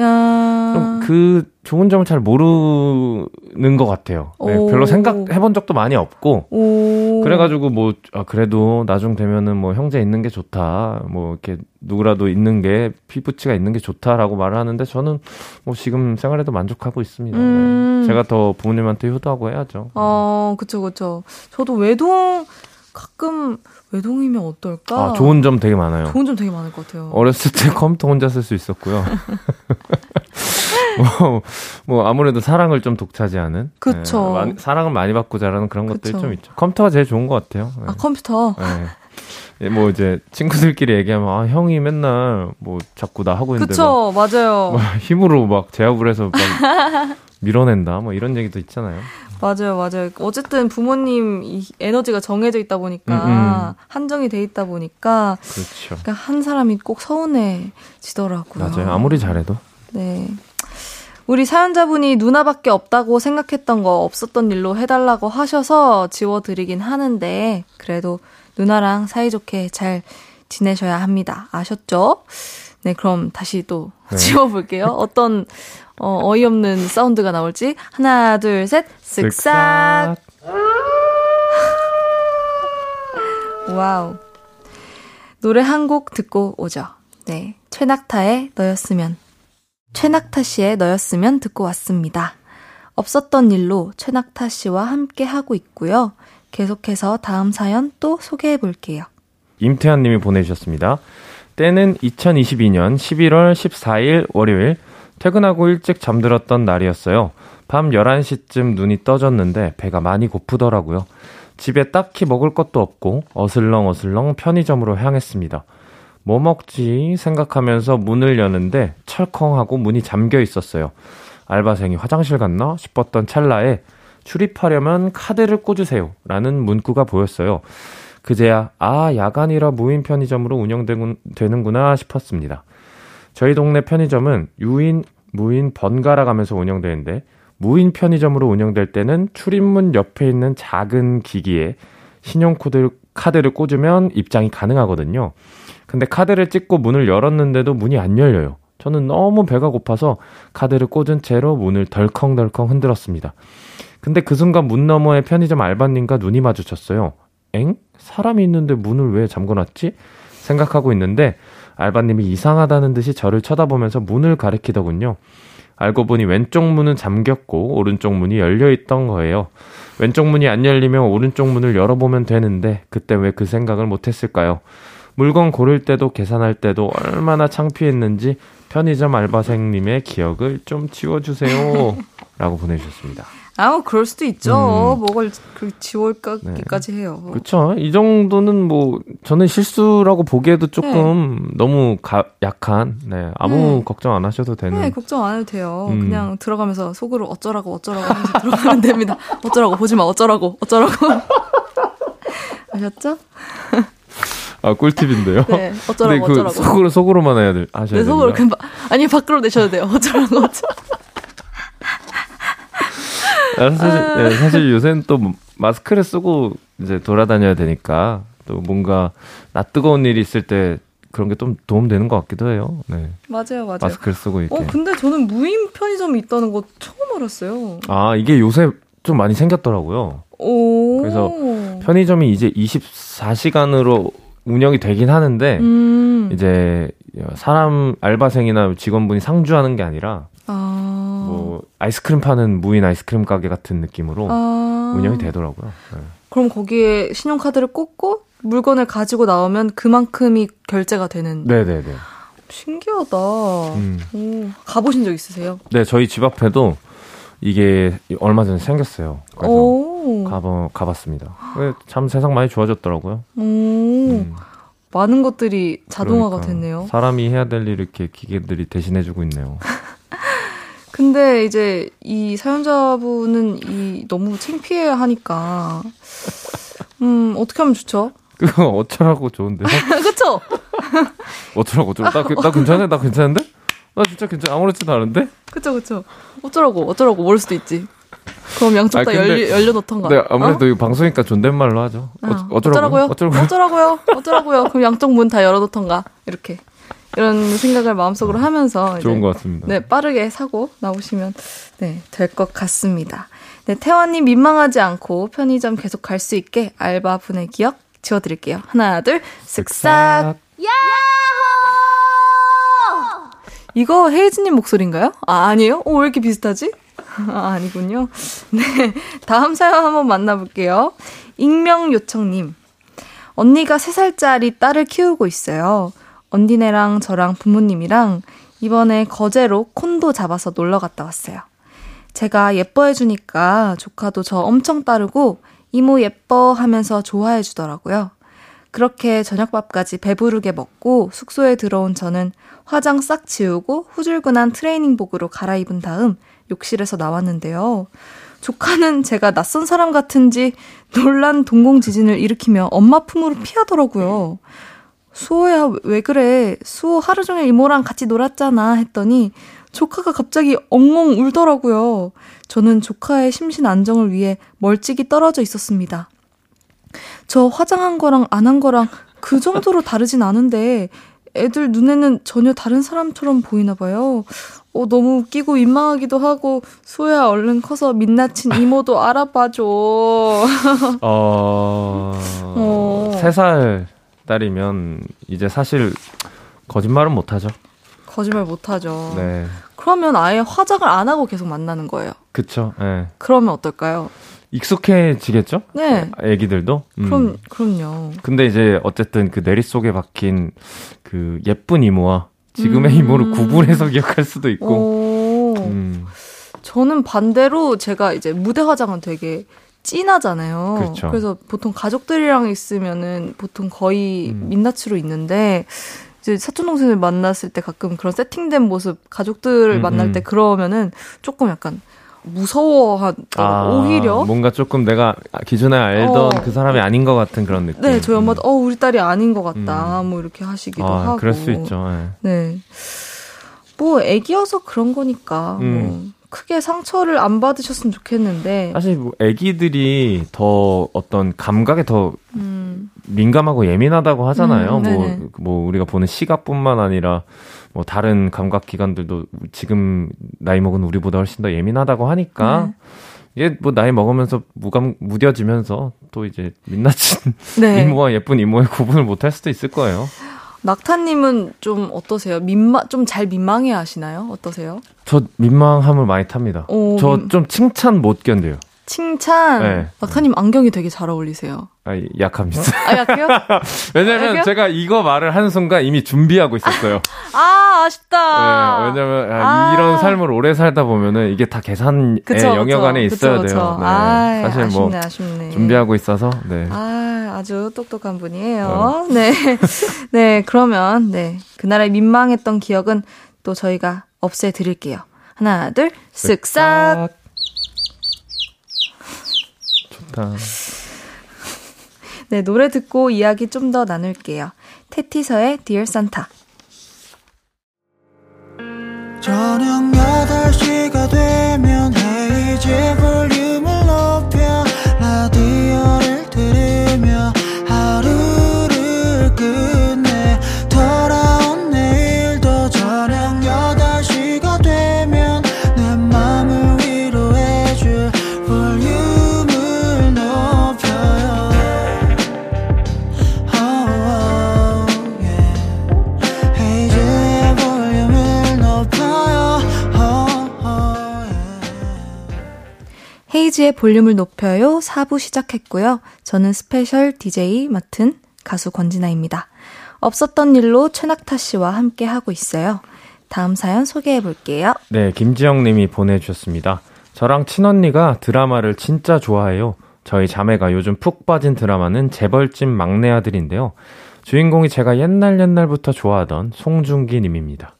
좀 그 좋은 점을 잘 모르는 것 같아요. 네, 오. 별로 생각해본 적도 많이 없고 오. 그래가지고 뭐 아, 그래도 나중 되면은 뭐 형제 있는 게 좋다 뭐 이렇게 누구라도 있는 게 피부치가 있는 게 좋다라고 말을 하는데 저는 뭐 지금 생활에도 만족하고 있습니다. 네. 음. 제가 더 부모님한테 효도하고 해야죠. 어, 그쵸, 그쵸. 저도 외동, 가끔 외동이면 어떨까? 아, 좋은 점 되게 많아요. 좋은 점 되게 많을 것 같아요. 어렸을 때 컴퓨터 혼자 쓸 수 있었고요. 뭐, 뭐 아무래도 사랑을 좀 독차지하는. 그쵸. 네, 많이- 사랑을 많이 받고 자라는 그런 것들이 그쵸. 좀 있죠. 컴퓨터가 제일 좋은 것 같아요. 네. 아, 컴퓨터. 네. 예, 뭐 이제 친구들끼리 얘기하면 아 형이 맨날 뭐 자꾸 나 하고 있는데 그쵸, 맞아요. 막, 막 힘으로 막 제압을 해서 막 밀어낸다 뭐 이런 얘기도 있잖아요. 맞아요, 맞아요. 어쨌든 부모님 이 에너지가 정해져 있다 보니까, 음, 음. 한정이 돼 있다 보니까, 그렇죠. 그러니까 한 사람이 꼭 서운해지더라고요. 맞아요. 아무리 잘해도 네. 우리 사연자분이 누나밖에 없다고 생각했던 거 없었던 일로 해달라고 하셔서 지워드리긴 하는데, 그래도 누나랑 사이좋게 잘 지내셔야 합니다. 아셨죠? 네, 그럼 다시 또 네. 지워볼게요. 어떤, 어, 어이없는 사운드가 나올지. 하나, 둘, 셋. 쓱싹. 와우. 노래 한 곡 듣고 오죠. 네. 최낙타의 너였으면. 최낙타 씨의 너였으면 듣고 왔습니다. 없었던 일로 최낙타 씨와 함께 하고 있고요. 계속해서 다음 사연 또 소개해 볼게요. 임태환 님이 보내주셨습니다. 때는 2022년 11월 14일 월요일 퇴근하고 일찍 잠들었던 날이었어요. 밤 11시쯤 눈이 떠졌는데 배가 많이 고프더라고요. 집에 딱히 먹을 것도 없고 어슬렁 어슬렁 편의점으로 향했습니다. 뭐 먹지 생각하면서 문을 여는데 철컹하고 문이 잠겨 있었어요. 알바생이 화장실 갔나 싶었던 찰나에 출입하려면 카드를 꽂으세요. 라는 문구가 보였어요. 그제야 아 야간이라 무인 편의점으로 운영되는구나 싶었습니다. 저희 동네 편의점은 유인, 무인 번갈아 가면서 운영되는데 무인 편의점으로 운영될 때는 출입문 옆에 있는 작은 기기에 신용코드 카드를 꽂으면 입장이 가능하거든요. 근데 카드를 찍고 문을 열었는데도 문이 안 열려요. 저는 너무 배가 고파서 카드를 꽂은 채로 문을 덜컹덜컹 흔들었습니다. 근데 그 순간 문 너머의 편의점 알바님과 눈이 마주쳤어요. 엥? 사람이 있는데 문을 왜 잠궈놨지? 생각하고 있는데 알바님이 이상하다는 듯이 저를 쳐다보면서 문을 가리키더군요. 알고 보니 왼쪽 문은 잠겼고 오른쪽 문이 열려 있던 거예요. 왼쪽 문이 안 열리면 오른쪽 문을 열어보면 되는데 그때 왜 그 생각을 못했을까요? 물건 고를 때도 계산할 때도 얼마나 창피했는지 편의점 알바생님의 기억을 좀 지워주세요. 라고 보내주셨습니다. 아, 그럴 수도 있죠. 음. 뭐걸 그 지울까기까지 네. 해요. 그렇죠. 이 정도는 뭐 저는 실수라고 보기에도 조금 네. 너무 가, 약한. 네, 아무 네. 걱정 안 하셔도 되는. 네, 걱정 안 해도 돼요. 음. 그냥 들어가면서 속으로 어쩌라고 어쩌라고 하면서 들어가면 됩니다. 어쩌라고 보지 마, 어쩌라고 어쩌라고. 아셨죠? 아 꿀팁인데요. 네, 어쩌라고 그 어쩌라고. 속으로 속으로만 해야 돼. 하셔야 네, 속으로 금방 아니 밖으로 내셔도 돼요. 어쩌라고 어쩌라고. 아, 사실, 네, 사실 요새는 또 마스크를 쓰고 이제 돌아다녀야 되니까 또 뭔가 낯 뜨거운 일이 있을 때 그런 게 좀 도움되는 것 같기도 해요. 네. 맞아요, 맞아요. 마스크를 쓰고 이렇게. 어, 근데 저는 무인 편의점이 있다는 거 처음 알았어요. 아, 이게 요새 좀 많이 생겼더라고요. 오. 그래서 편의점이 이제 24시간으로 운영이 되긴 하는데 음. 이제 사람 알바생이나 직원분이 상주하는 게 아니라 아. 뭐 아이스크림 파는 무인 아이스크림 가게 같은 느낌으로 아. 운영이 되더라고요. 네. 그럼 거기에 신용카드를 꽂고 물건을 가지고 나오면 그만큼이 결제가 되는. 네네네. 신기하다. 음. 오, 가보신 적 있으세요? 네, 저희 집 앞에도 이게 얼마 전에 생겼어요. 그래서 가봐, 가봤습니다. 참 세상 많이 좋아졌더라고요. 음. 많은 것들이 자동화가 그러니까, 됐네요. 사람이 해야 될일 이렇게 기계들이 대신해주고 있네요. 근데 이제 이 사연자분은 이 너무 창피해 하니까 음 어떻게 하면 좋죠? 그거 어쩌라고 좋은데. 그쵸? 어쩌라고 어쩌라. 나, 나 괜찮아? 나 괜찮은데? 나 진짜 괜찮아. 아무렇지도 않은데? 그쵸 그쵸. 어쩌라고 어쩌라고 모를 수도 있지. 그럼 양쪽 다 아, 열려, 열려놓던가. 네, 아무래도 어? 이 방송이니까 존댓말로 하죠. 어, 어, 어쩌라고요? 어쩌라고요? 어쩌라고요? 어쩌라고요? 그럼 양쪽 문 다 열어놓던가. 이렇게. 이런 생각을 마음속으로 하면서 좋은 것 같습니다. 네, 빠르게 사고 나오시면 네, 될 것 같습니다. 네, 태환님 민망하지 않고 편의점 계속 갈 수 있게 알바 분의 기억 지워드릴게요. 하나, 둘, 쓱싹. 야호! 이거 헤이즈님 목소리인가요? 아, 아니에요? 어, 왜 이렇게 비슷하지? 아, 아니군요. 네. 다음 사연 한번 만나볼게요. 익명 요청님. 언니가 3살짜리 딸을 키우고 있어요. 언니네랑 저랑 부모님이랑 이번에 거제로 콘도 잡아서 놀러 갔다 왔어요. 제가 예뻐해주니까 조카도 저 엄청 따르고 이모 예뻐 하면서 좋아해주더라고요. 그렇게 저녁밥까지 배부르게 먹고 숙소에 들어온 저는 화장 싹 지우고 후줄근한 트레이닝복으로 갈아입은 다음 욕실에서 나왔는데요. 조카는 제가 낯선 사람 같은지 놀란 동공 지진을 일으키며 엄마 품으로 피하더라고요. 수호야, 왜 그래? 수호 하루 종일 이모랑 같이 놀았잖아. 했더니 조카가 갑자기 엉엉 울더라고요. 저는 조카의 심신 안정을 위해 멀찍이 떨어져 있었습니다. 저 화장한 거랑 안 한 거랑 그 정도로 다르진 않은데 애들 눈에는 전혀 다른 사람처럼 보이나 봐요. 어, 너무 웃기고 민망하기도 하고, 소야, 얼른 커서 민낯친 이모도 알아봐줘. 어, 어. 3살 딸이면 이제 사실 거짓말은 못 하죠. 거짓말 못 하죠. 네. 그러면 아예 화장을 안 하고 계속 만나는 거예요. 그쵸. 네. 그러면 어떨까요? 익숙해지겠죠? 네. 애기들도? 음. 그럼, 그럼요. 근데 이제 어쨌든 그 내리 속에 박힌 그 예쁜 이모와 지금의 음. 이모를 구분해서 기억할 수도 있고. 음. 저는 반대로 제가 이제 무대 화장은 되게 진하잖아요. 그렇죠. 그래서 보통 가족들이랑 있으면은 보통 거의 음. 민낯으로 있는데 이제 사촌 동생을 만났을 때 가끔 그런 세팅된 모습 가족들을 음, 만날 음. 때 그러면은 조금 약간 무서워하더라고 아, 오히려 뭔가 조금 내가 기존에 알던 어, 그 사람이 아닌 것 같은 그런 느낌. 네, 저희 엄마도 음. 어 우리 딸이 아닌 것 같다 음. 뭐 이렇게 하시기도 아, 하고. 그럴 수 있죠. 네. 네. 뭐 애기여서 그런 거니까 음. 뭐 크게 상처를 안 받으셨으면 좋겠는데. 사실 뭐 애기들이 더 어떤 감각에 더 음. 민감하고 예민하다고 하잖아요. 음, 뭐, 뭐 우리가 보는 시각뿐만 아니라 뭐 다른 감각 기관들도 지금 나이 먹은 우리보다 훨씬 더 예민하다고 하니까 네. 이게 뭐 나이 먹으면서 무감 무뎌지면서 또 이제 민낯진 네. 이모와 예쁜 이모의 구분을 못 할 수도 있을 거예요. 낙타님은 좀 어떠세요? 민망 좀 잘 민망해 하시나요? 어떠세요? 저 민망함을 많이 탑니다. 저 좀 칭찬 못 견뎌요. 칭찬. 네. 낙타님 안경이 되게 잘 어울리세요. 아, 약합니다. 아, 약해요? 왜냐면 약해요? 제가 이거 말을 하는 순간 이미 준비하고 있었어요. 아, 아쉽다. 네, 왜냐면 아, 아. 이런 삶을 오래 살다 보면은 이게 다 계산의 그쵸, 영역 그쵸. 안에 있어야 그쵸. 돼요. 네. 아, 사실 뭐 아쉽네, 아쉽네. 준비하고 있어서 네. 아, 아주 똑똑한 분이에요. 어. 네. 네, 그러면, 네. 그날의 민망했던 기억은 또 저희가 없애 드릴게요. 하나, 둘, 쓱싹. 좋다. 네, 노래 듣고 이야기 좀 더 나눌게요. 테티서의 Dear Santa. 저녁 8시가 되면 헤이즈 볼륨을 헤이즈의 볼륨을 높여요. 4부 시작했고요. 저는 스페셜 DJ 맡은 가수 권진아입니다. 없었던 일로 최낙타 씨와 함께 하고 있어요. 다음 사연 소개해 볼게요. 네, 김지영 님이 보내주셨습니다. 저랑 친언니가 드라마를 진짜 좋아해요. 저희 자매가 요즘 푹 빠진 드라마는 재벌집 막내 아들인데요. 주인공이 제가 옛날 옛날부터 좋아하던 송중기 님입니다.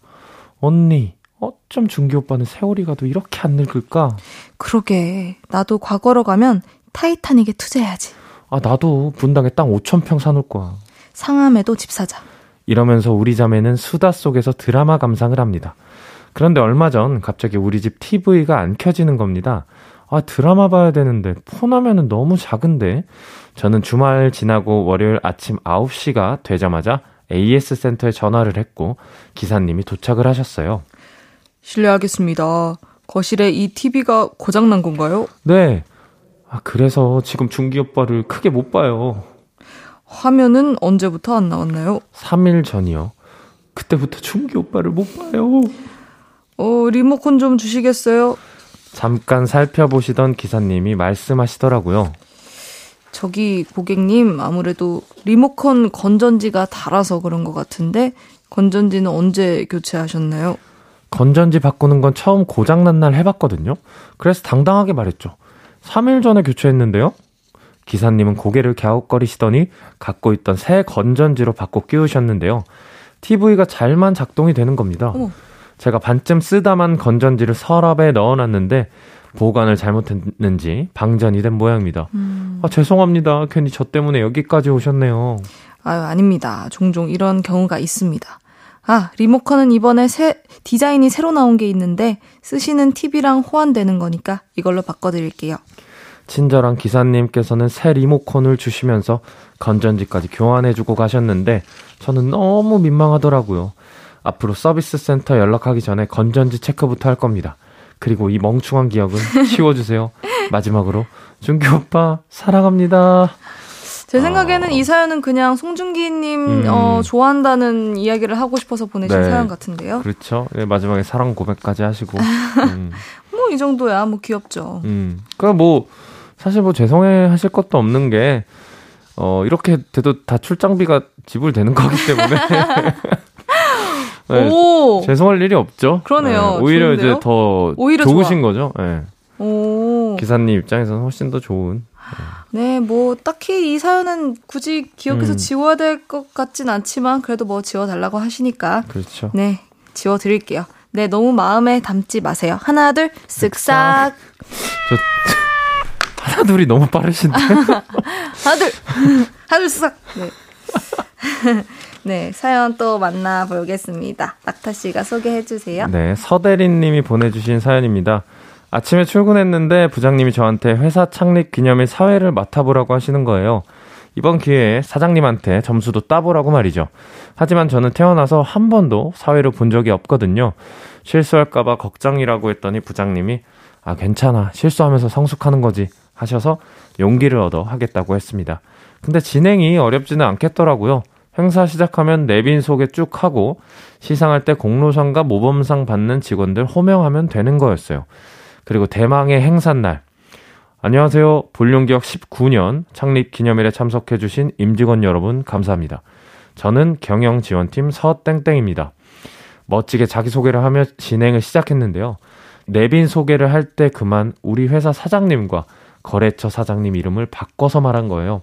언니, 어쩜 중기 오빠는 세월이 가도 이렇게 안 늙을까? 그러게. 나도 과거로 가면 타이타닉에 투자해야지. 아, 나도 분당에 땅 5천평 사놓을 거야. 상암에도 집 사자. 이러면서 우리 자매는 수다 속에서 드라마 감상을 합니다. 그런데 얼마 전 갑자기 우리 집 TV가 안 켜지는 겁니다. 아, 드라마 봐야 되는데 폰 화면은 너무 작은데. 저는 주말 지나고 월요일 아침 9시가 되자마자 AS 센터에 전화를 했고 기사님이 도착을 하셨어요. 실례하겠습니다. 거실에 이 TV가 고장난 건가요? 네. 아, 그래서 지금 중기 오빠를 크게 못 봐요. 화면은 언제부터 안 나왔나요? 3일 전이요. 그때부터 중기 오빠를 못 봐요. 어, 리모컨 좀 주시겠어요? 잠깐 살펴보시던 기사님이 말씀하시더라고요. 저기 고객님 아무래도 리모컨 건전지가 닳아서 그런 것 같은데 건전지는 언제 교체하셨나요? 건전지 바꾸는 건 처음 고장난 날 해봤거든요. 그래서 당당하게 말했죠. 3일 전에 교체했는데요. 기사님은 고개를 갸웃거리시더니 갖고 있던 새 건전지로 바꿔 끼우셨는데요. TV가 잘만 작동이 되는 겁니다. 어머. 제가 반쯤 쓰다만 건전지를 서랍에 넣어놨는데 보관을 잘못했는지 방전이 된 모양입니다. 음. 아, 죄송합니다. 괜히 저 때문에 여기까지 오셨네요. 아유, 아닙니다. 종종 이런 경우가 있습니다. 아, 리모컨은 이번에 새, 디자인이 새로 나온 게 있는데 쓰시는 TV랑 호환되는 거니까 이걸로 바꿔드릴게요. 친절한 기사님께서는 새 리모컨을 주시면서 건전지까지 교환해주고 가셨는데 저는 너무 민망하더라고요. 앞으로 서비스 센터 연락하기 전에 건전지 체크부터 할 겁니다. 그리고 이 멍충한 기억은 치워주세요. 마지막으로 준기 오빠 사랑합니다. 제 생각에는 이 사연은 그냥 송중기님 아. 음. 어, 좋아한다는 이야기를 하고 싶어서 보내신 네. 사연 같은데요. 그렇죠. 예, 마지막에 사랑 고백까지 하시고. 음, 뭐이 정도야 뭐 귀엽죠. 음. 그럼 뭐 사실 뭐 죄송해 하실 것도 없는 게 어, 이렇게 돼도 다 출장비가 지불되는 거기 때문에. 네, 오, 죄송할 일이 없죠. 그러네요. 네, 오히려 좋은데요? 이제 더 오히려 좋으신 거죠. 네. 오, 기사님 입장에서는 훨씬 더 좋은. 네, 뭐 딱히 이 사연은 굳이 기억해서 음. 지워야 될 것 같진 않지만 그래도 뭐 지워달라고 하시니까 그렇죠. 네 지워드릴게요. 네, 너무 마음에 담지 마세요. 하나, 둘, 쓱싹. 하나 둘이 너무 빠르신데. 하나, 둘. 하나, 둘, 쓱싹. 네. 네, 사연 또 만나보겠습니다. 낙타 씨가 소개해 주세요. 네, 서대린 님이 보내주신 사연입니다. 아침에 출근했는데 부장님이 저한테 회사 창립 기념일 사회를 맡아보라고 하시는 거예요. 이번 기회에 사장님한테 점수도 따보라고 말이죠. 하지만 저는 태어나서 한 번도 사회를 본 적이 없거든요. 실수할까봐 걱정이라고 했더니 부장님이 아, 괜찮아. 실수하면서 성숙하는 거지. 하셔서 용기를 얻어 하겠다고 했습니다. 근데 진행이 어렵지는 않겠더라고요. 행사 시작하면 내빈 소개 쭉 하고 시상할 때 공로상과 모범상 받는 직원들 호명하면 되는 거였어요. 그리고 대망의 행사날 안녕하세요. 볼륨기억 19년 창립 기념일에 참석해주신 임직원 여러분, 감사합니다. 저는 경영지원팀 서땡땡입니다. 멋지게 자기소개를 하며 진행을 시작했는데요. 내빈 소개를 할 때 그만 우리 회사 사장님과 거래처 사장님 이름을 바꿔서 말한 거예요.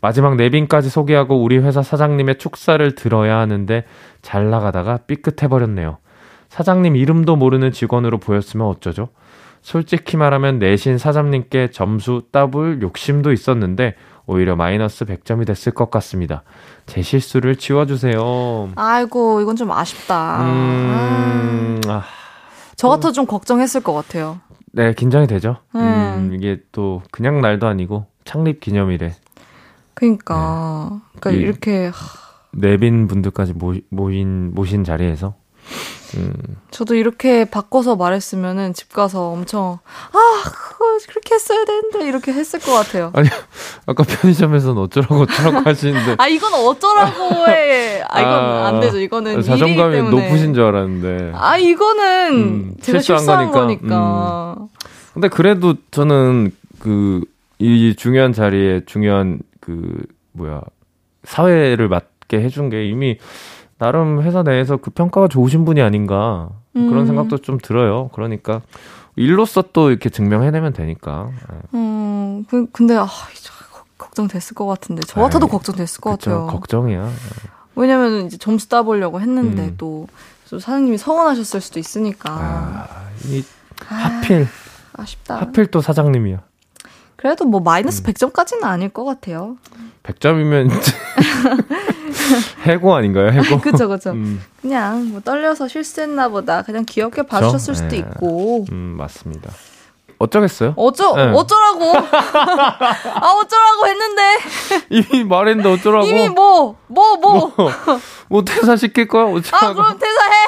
마지막 내빈까지 소개하고 우리 회사 사장님의 축사를 들어야 하는데 잘 나가다가 삐끗해버렸네요. 사장님 이름도 모르는 직원으로 보였으면 어쩌죠? 솔직히 말하면 내신 사장님께 점수 따블 욕심도 있었는데 오히려 마이너스 100점이 됐을 것 같습니다. 제 실수를 지워주세요. 아이고, 이건 좀 아쉽다. 음, 아, 저 같아도 좀 걱정했을 것 같아요. 네, 긴장이 되죠. 음. 음, 이게 또 그냥 날도 아니고 창립 기념일에 그러니까, 그러니까 이- 이렇게 하, 내빈 분들까지 모, 모인 모신 자리에서 음, 저도 이렇게 바꿔서 말했으면은 집 가서 엄청 아 그거 그렇게 했어야 되는데 이렇게 했을 것 같아요. 아니 아까 편의점에서는 어쩌라고 어쩌라고 하시는데 아 이건 어쩌라고 해. 아 이건 아, 안 되죠. 이거는 자존감이. 높으신 줄 알았는데. 아 이거는 음, 제가 실수한 실수한 거니까. 거니까. 근데 그래도 저는 그 이 중요한 자리에 중요한 그 뭐야 사회를 맡게 해준 게 이미 나름 회사 내에서 그 평가가 좋으신 분이 아닌가 그런 음. 생각도 좀 들어요. 그러니까 일로서 또 이렇게 증명해내면 되니까. 예. 음 그, 근데 아 걱정됐을 것 같은데 저 같아도 에이, 걱정됐을 것 그쵸, 같아요. 걱정이야. 왜냐면 이제 점수 따보려고 했는데 음. 또, 또 사장님이 서운하셨을 수도 있으니까 아, 이 하필 아쉽다. 하필 또 사장님이야. 그래도 뭐 마이너스 음. 100점까지는 아닐 것 같아요. 100점이면 해고 아닌가요? 해고. 그쵸 그쵸. 음, 그냥 뭐 떨려서 실수했나 보다. 그냥 귀엽게 봐주셨을 수도 예. 있고. 음, 맞습니다. 어쩌겠어요? 어쩌 네. 어쩌라고? 아 어쩌라고 했는데 이미 말했는데 어쩌라고? 이미 뭐 뭐 뭐. 뭐, 뭐 퇴사 시킬 거야? 아 어쩌라고? 그럼 퇴사해.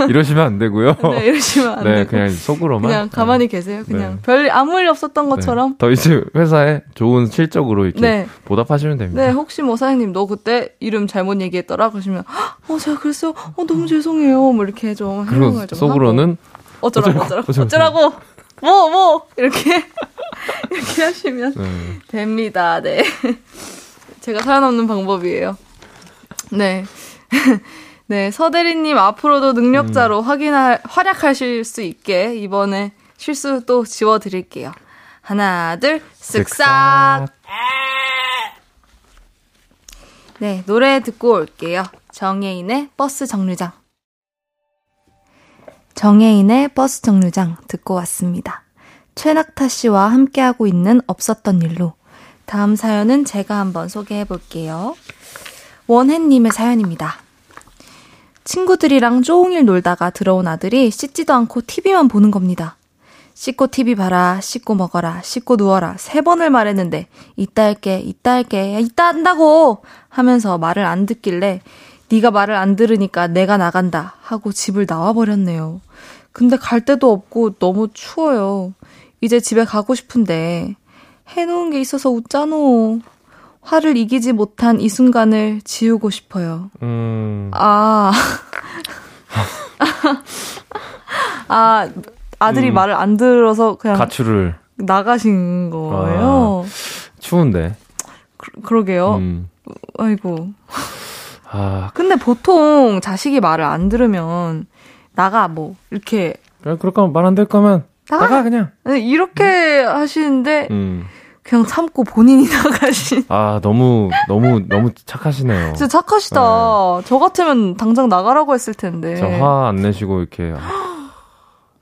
이러시면 안 되고요. 네 이러시면 안 네, 되고. 그냥 속으로만. 그냥 가만히 계세요. 네. 그냥 별 아무 일 없었던 네. 것처럼. 더 이제 회사에 좋은 실적으로 이렇게 네. 보답하시면 됩니다. 네, 혹시 뭐 사장님 너 그때 이름 잘못 얘기했더라 그러시면 어 제가 그랬어요. 어 너무 죄송해요. 뭐 이렇게 좀 해명을 좀 속으로는 하고. 어쩌라고 어쩌라고, 어쩌라고 어쩌라고 뭐뭐 이렇게 이렇게 하시면 네. 됩니다. 네. 제가 살아남는 방법이에요. 네. 네, 서대리님 앞으로도 능력자로 음. 확인할, 활약하실 수 있게 이번에 실수 또 지워 드릴게요. 하나, 둘, 쓱싹. 네, 노래 듣고 올게요. 정예인의 버스 정류장. 정예인의 버스 정류장 듣고 왔습니다. 최낙타 씨와 함께하고 있는 없었던 일로. 다음 사연은 제가 한번 소개해 볼게요. 원혜님의 사연입니다. 친구들이랑 종일 놀다가 들어온 아들이 씻지도 않고 TV만 보는 겁니다. 씻고 TV 봐라, 씻고 먹어라, 씻고 누워라 세 번을 말했는데 이따 할게, 이따 할게, 야, 이따 한다고 하면서 말을 안 듣길래 네가 말을 안 들으니까 내가 나간다 하고 집을 나와 버렸네요. 근데 갈 데도 없고 너무 추워요. 이제 집에 가고 싶은데 해놓은 게 있어서 웃자노. 화를 이기지 못한 이 순간을 지우고 싶어요. 음, 아. 아, 아들이 음. 말을 안 들어서 그냥 가출을 나가신 거예요. 추운데. 그, 그러게요. 음. 아이고. 아, 근데 보통 자식이 말을 안 들으면 나가 뭐 이렇게 그래, 그럴 거면 말 안 될 거면 나가! 나가 그냥. 이렇게 하시는데 음. 그냥 참고 본인이 나가신. 아, 너무 너무 너무 착하시네요. 진짜 착하시다. 저 같으면 당장 나가라고 했을 텐데. 저 화 안 내시고 이렇게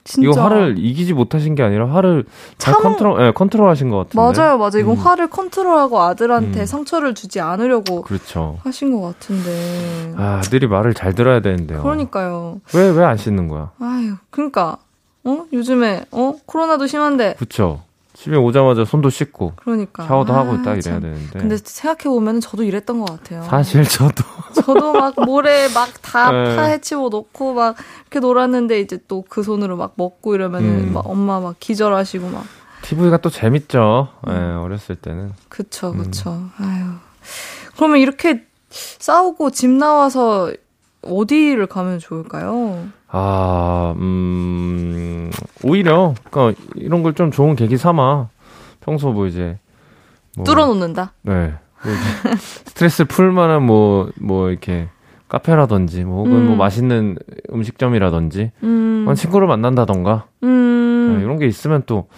진짜. 이거 화를 이기지 못하신 게 아니라 화를 잘 참- 컨트롤, 예, 컨트롤하신 것 같은데. 맞아요, 맞아요. 이건 음. 화를 컨트롤하고 아들한테 음. 상처를 주지 않으려고 그렇죠. 하신 것 같은데. 아, 아들이 말을 잘 들어야 되는데요. 그러니까요. 왜 왜 안 씻는 거야? 아유, 그러니까 어 요즘에 어 코로나도 심한데 그쵸. 집에 오자마자 손도 씻고 그러니까 샤워도 아, 하고 딱 이래야 참. 되는데. 근데 생각해 보면 저도 이랬던 것 같아요. 사실 저도 저도 막 모래 막다 네. 파헤치고 놓고 막 이렇게 놀았는데 이제 또 그 손으로 막 먹고 이러면은 음. 막 엄마 막 기절하시고 막 TV가 또 재밌죠. 예, 음. 어렸을 때는. 그쵸 음. 그쵸. 아유 그러면 이렇게 싸우고 집 나와서 어디를 가면 좋을까요? 아, 음, 오히려, 그니까, 이런 걸 좀 좋은 계기 삼아, 평소 뭐 이제, 뭐, 뚫어놓는다? 네. 뭐 스트레스 풀 만한 뭐, 뭐, 이렇게, 카페라든지, 뭐, 혹은 뭐 음. 뭐 맛있는 음식점이라든지, 음. 친구를 만난다던가, 음. 네, 이런 게 있으면 또,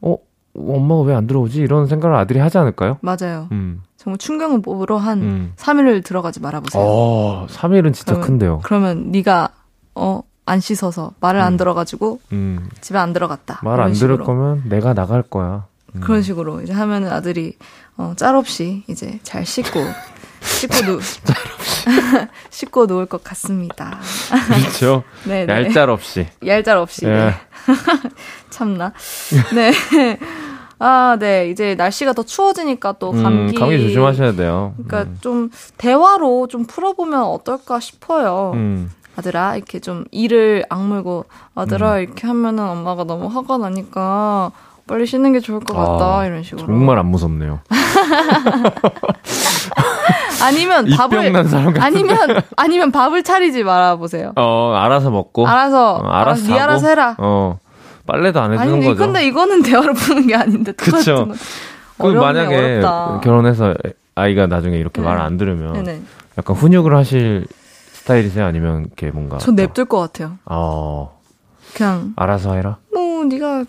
어, 엄마가 왜 안 들어오지? 이런 생각을 아들이 하지 않을까요? 맞아요. 음. 정말 충격을 뽑으러 한 음. 3일 들어가지 말아보세요. 어, 3일은 진짜 그러면, 큰데요. 그러면 네가 어, 안 씻어서 말을 음. 안 들어가지고 음. 집에 안 들어갔다. 말 안 들을 거면 내가 나갈 거야. 음. 그런 식으로 이제 하면은 아들이 어, 짤 없이 이제 잘 씻고 씻고 누 씻고 누울 것 같습니다. 그렇죠. 네, 얄짤 없이. 얄짤 없이. 예. 네. 참나. 네. 아, 네. 이제 날씨가 더 추워지니까 또 음, 감기. 음, 감기 조심하셔야 돼요. 그러니까 음. 좀 대화로 좀 풀어보면 어떨까 싶어요. 음. 아들아, 이렇게 좀 이를 악물고, 아들아, 음. 이렇게 하면은 엄마가 너무 화가 나니까 빨리 쉬는 게 좋을 것 같다. 아, 이런 식으로. 정말 안 무섭네요. 아니면 밥을 아니면 아니면 밥을 차리지 말아 보세요. 어, 알아서 먹고. 알아서 어, 알아서 네 알아서 해라. 어. 빨래도 안 해주는 아니, 거죠. 근데 이거는 대화를 푸는 게 아닌데. 그렇죠. 그 만약에 어렵다. 결혼해서 아이가 나중에 이렇게 네. 말을 안 들으면 네네. 약간 훈육을 하실 스타일이세요? 아니면 이렇게 뭔가? 전 냅둘 것 같아요. 어. 그냥 알아서 해라. 뭐 네가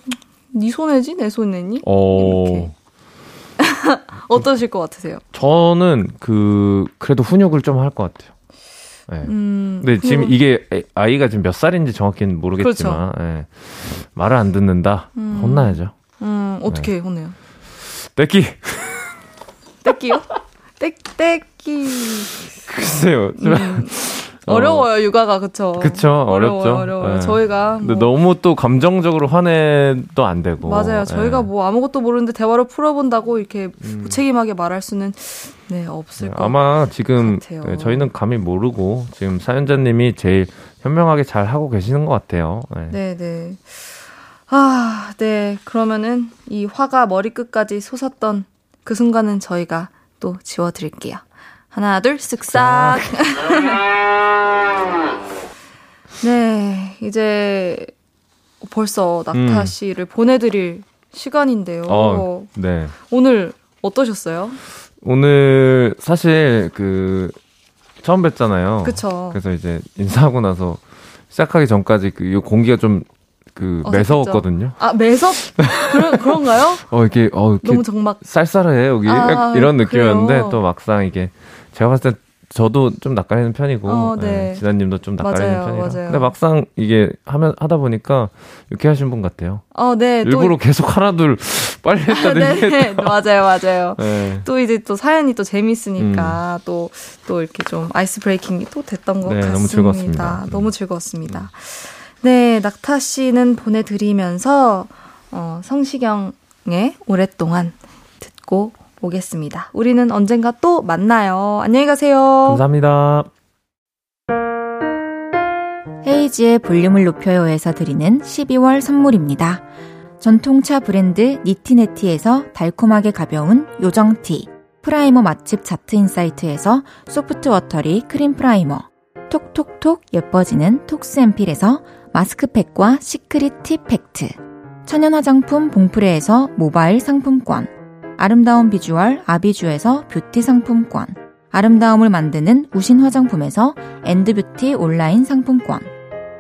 네 손해지 내 손해니? 어. 이렇게. 어떠실 것 같으세요? 저는 그 그래도 훈육을 좀 할 것 같아요. 네. 음, 근데 지금 이게 아이가 지금 몇 살인지 정확히는 모르겠지만 그렇죠. 네. 말을 안 듣는다 음. 혼나야죠. 음, 어떻게 네. 혼내요? 떼끼. 떼끼요? 떼 떼끼. 글쎄요. 음. 어려워요, 육아가, 그쵸? 그쵸, 어렵죠. 어려워요, 어려워요. 네. 저희가. 뭐... 너무 또 감정적으로 화내도 안 되고. 맞아요. 저희가 네. 뭐 아무것도 모르는데 대화를 풀어본다고 이렇게 음. 무책임하게 말할 수는, 네, 없을 것 아마 지금 네, 저희는 감히 모르고 지금 사연자님이 제일 현명하게 잘 하고 계시는 것 같아요. 네, 네. 네. 아, 네. 그러면은 이 화가 머리끝까지 솟았던 그 순간은 저희가 또 지워드릴게요. 하나, 둘, 쓱싹. 네, 이제 벌써 낙타 음. 씨를 보내드릴 시간인데요. 어, 네. 오늘 어떠셨어요? 오늘 사실 그 처음 뵀잖아요. 그쵸. 그래서 이제 인사하고 나서 시작하기 전까지 그 공기가 좀그 매서웠거든요. 아 매섭 그런 그런가요? 어 이게 어 이렇게 너무 정막 쌀쌀해 여기 아, 이런 느낌이었는데 그래요? 또 막상 이게 제가 봤을 때 저도 좀 낯가리는 편이고 어, 네. 네, 지단님도 좀 낯가리는 맞아요, 편이라. 맞아요. 근데 막상 이게 하면 하다 보니까 이렇게 하신 분 같아요. 어, 네. 일부러 또... 계속 하나둘 빨리 했다든지. 네, 네. 맞아요, 맞아요. 네. 또 이제 또 사연이 또 재밌으니까 또또 음. 또 이렇게 좀 아이스 브레이킹이 또 됐던 것 네, 같습니다. 너무 즐거웠습니다. 음. 너무 즐거웠습니다. 음. 네, 낙타 씨는 보내드리면서 어, 성시경의 오랫동안 듣고 오겠습니다. 우리는 언젠가 또 만나요. 안녕히 가세요. 감사합니다. 헤이즈의 볼륨을 높여요에서 드리는 12월 선물입니다. 전통차 브랜드 니티네티에서 달콤하게 가벼운 요정티, 프라이머 맛집 자트인사이트에서 소프트 워터리 크림 프라이머, 톡톡톡 예뻐지는 톡스앰필에서 마스크팩과 시크릿 티 팩트, 천연 화장품 봉프레에서 모바일 상품권, 아름다운 비주얼 아비주에서 뷰티 상품권, 아름다움을 만드는 우신 화장품에서 엔드뷰티 온라인 상품권,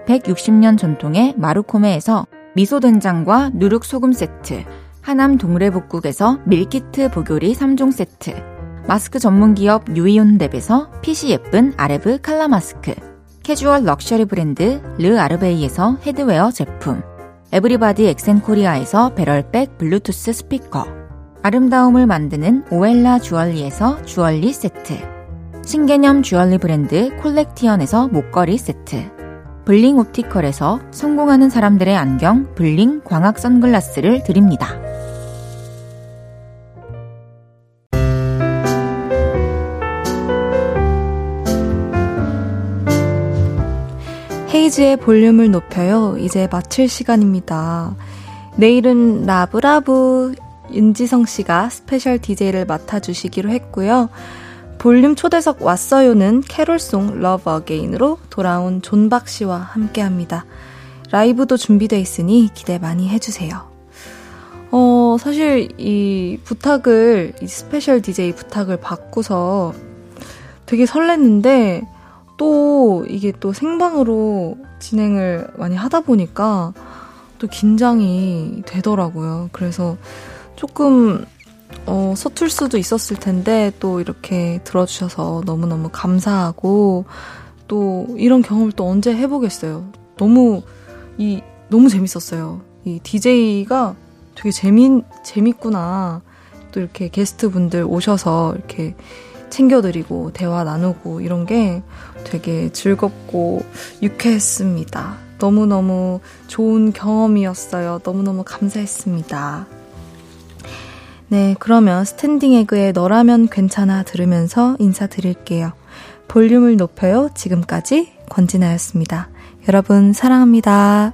160년 전통의 마루코메에서 미소된장과 누룩소금 세트, 하남 동래복국에서 밀키트 복요리 3종 세트, 마스크 전문기업 유이온랩에서 핏이 예쁜 아레브 칼라 마스크, 캐주얼 럭셔리 브랜드 르 아르베이에서 헤드웨어 제품, 에브리바디 엑센코리아에서 배럴백 블루투스 스피커, 아름다움을 만드는 오엘라 주얼리에서 주얼리 세트. 신개념 주얼리 브랜드 콜렉티언에서 목걸이 세트. 블링 옵티컬에서 성공하는 사람들의 안경 블링 광학 선글라스를 드립니다. 헤이즈의 볼륨을 높여요. 이제 마칠 시간입니다. 내일은 라브라브 윤지성 씨가 스페셜 DJ를 맡아주시기로 했고요. 볼륨 초대석 왔어요는 캐롤송 러브 어게인으로 돌아온 존박 씨와 함께 합니다. 라이브도 준비돼 있으니 기대 많이 해주세요. 어, 사실 이 부탁을, 이 스페셜 DJ 부탁을 받고서 되게 설렜는데 또 이게 또 생방으로 진행을 많이 하다 보니까 또 긴장이 되더라고요. 그래서 조금 어, 서툴 수도 있었을 텐데 또 이렇게 들어주셔서 너무너무 감사하고 또 이런 경험을 또 언제 해보겠어요. 너무 이 너무 재밌었어요. 이 DJ가 되게 재미 재밌구나. 또 이렇게 게스트 분들 오셔서 이렇게 챙겨드리고 대화 나누고 이런 게 되게 즐겁고 유쾌했습니다. 너무너무 좋은 경험이었어요. 너무너무 감사했습니다. 네, 그러면 스탠딩 에그의 너라면 괜찮아 들으면서 인사드릴게요. 볼륨을 높여요. 지금까지 권진아였습니다. 여러분, 사랑합니다.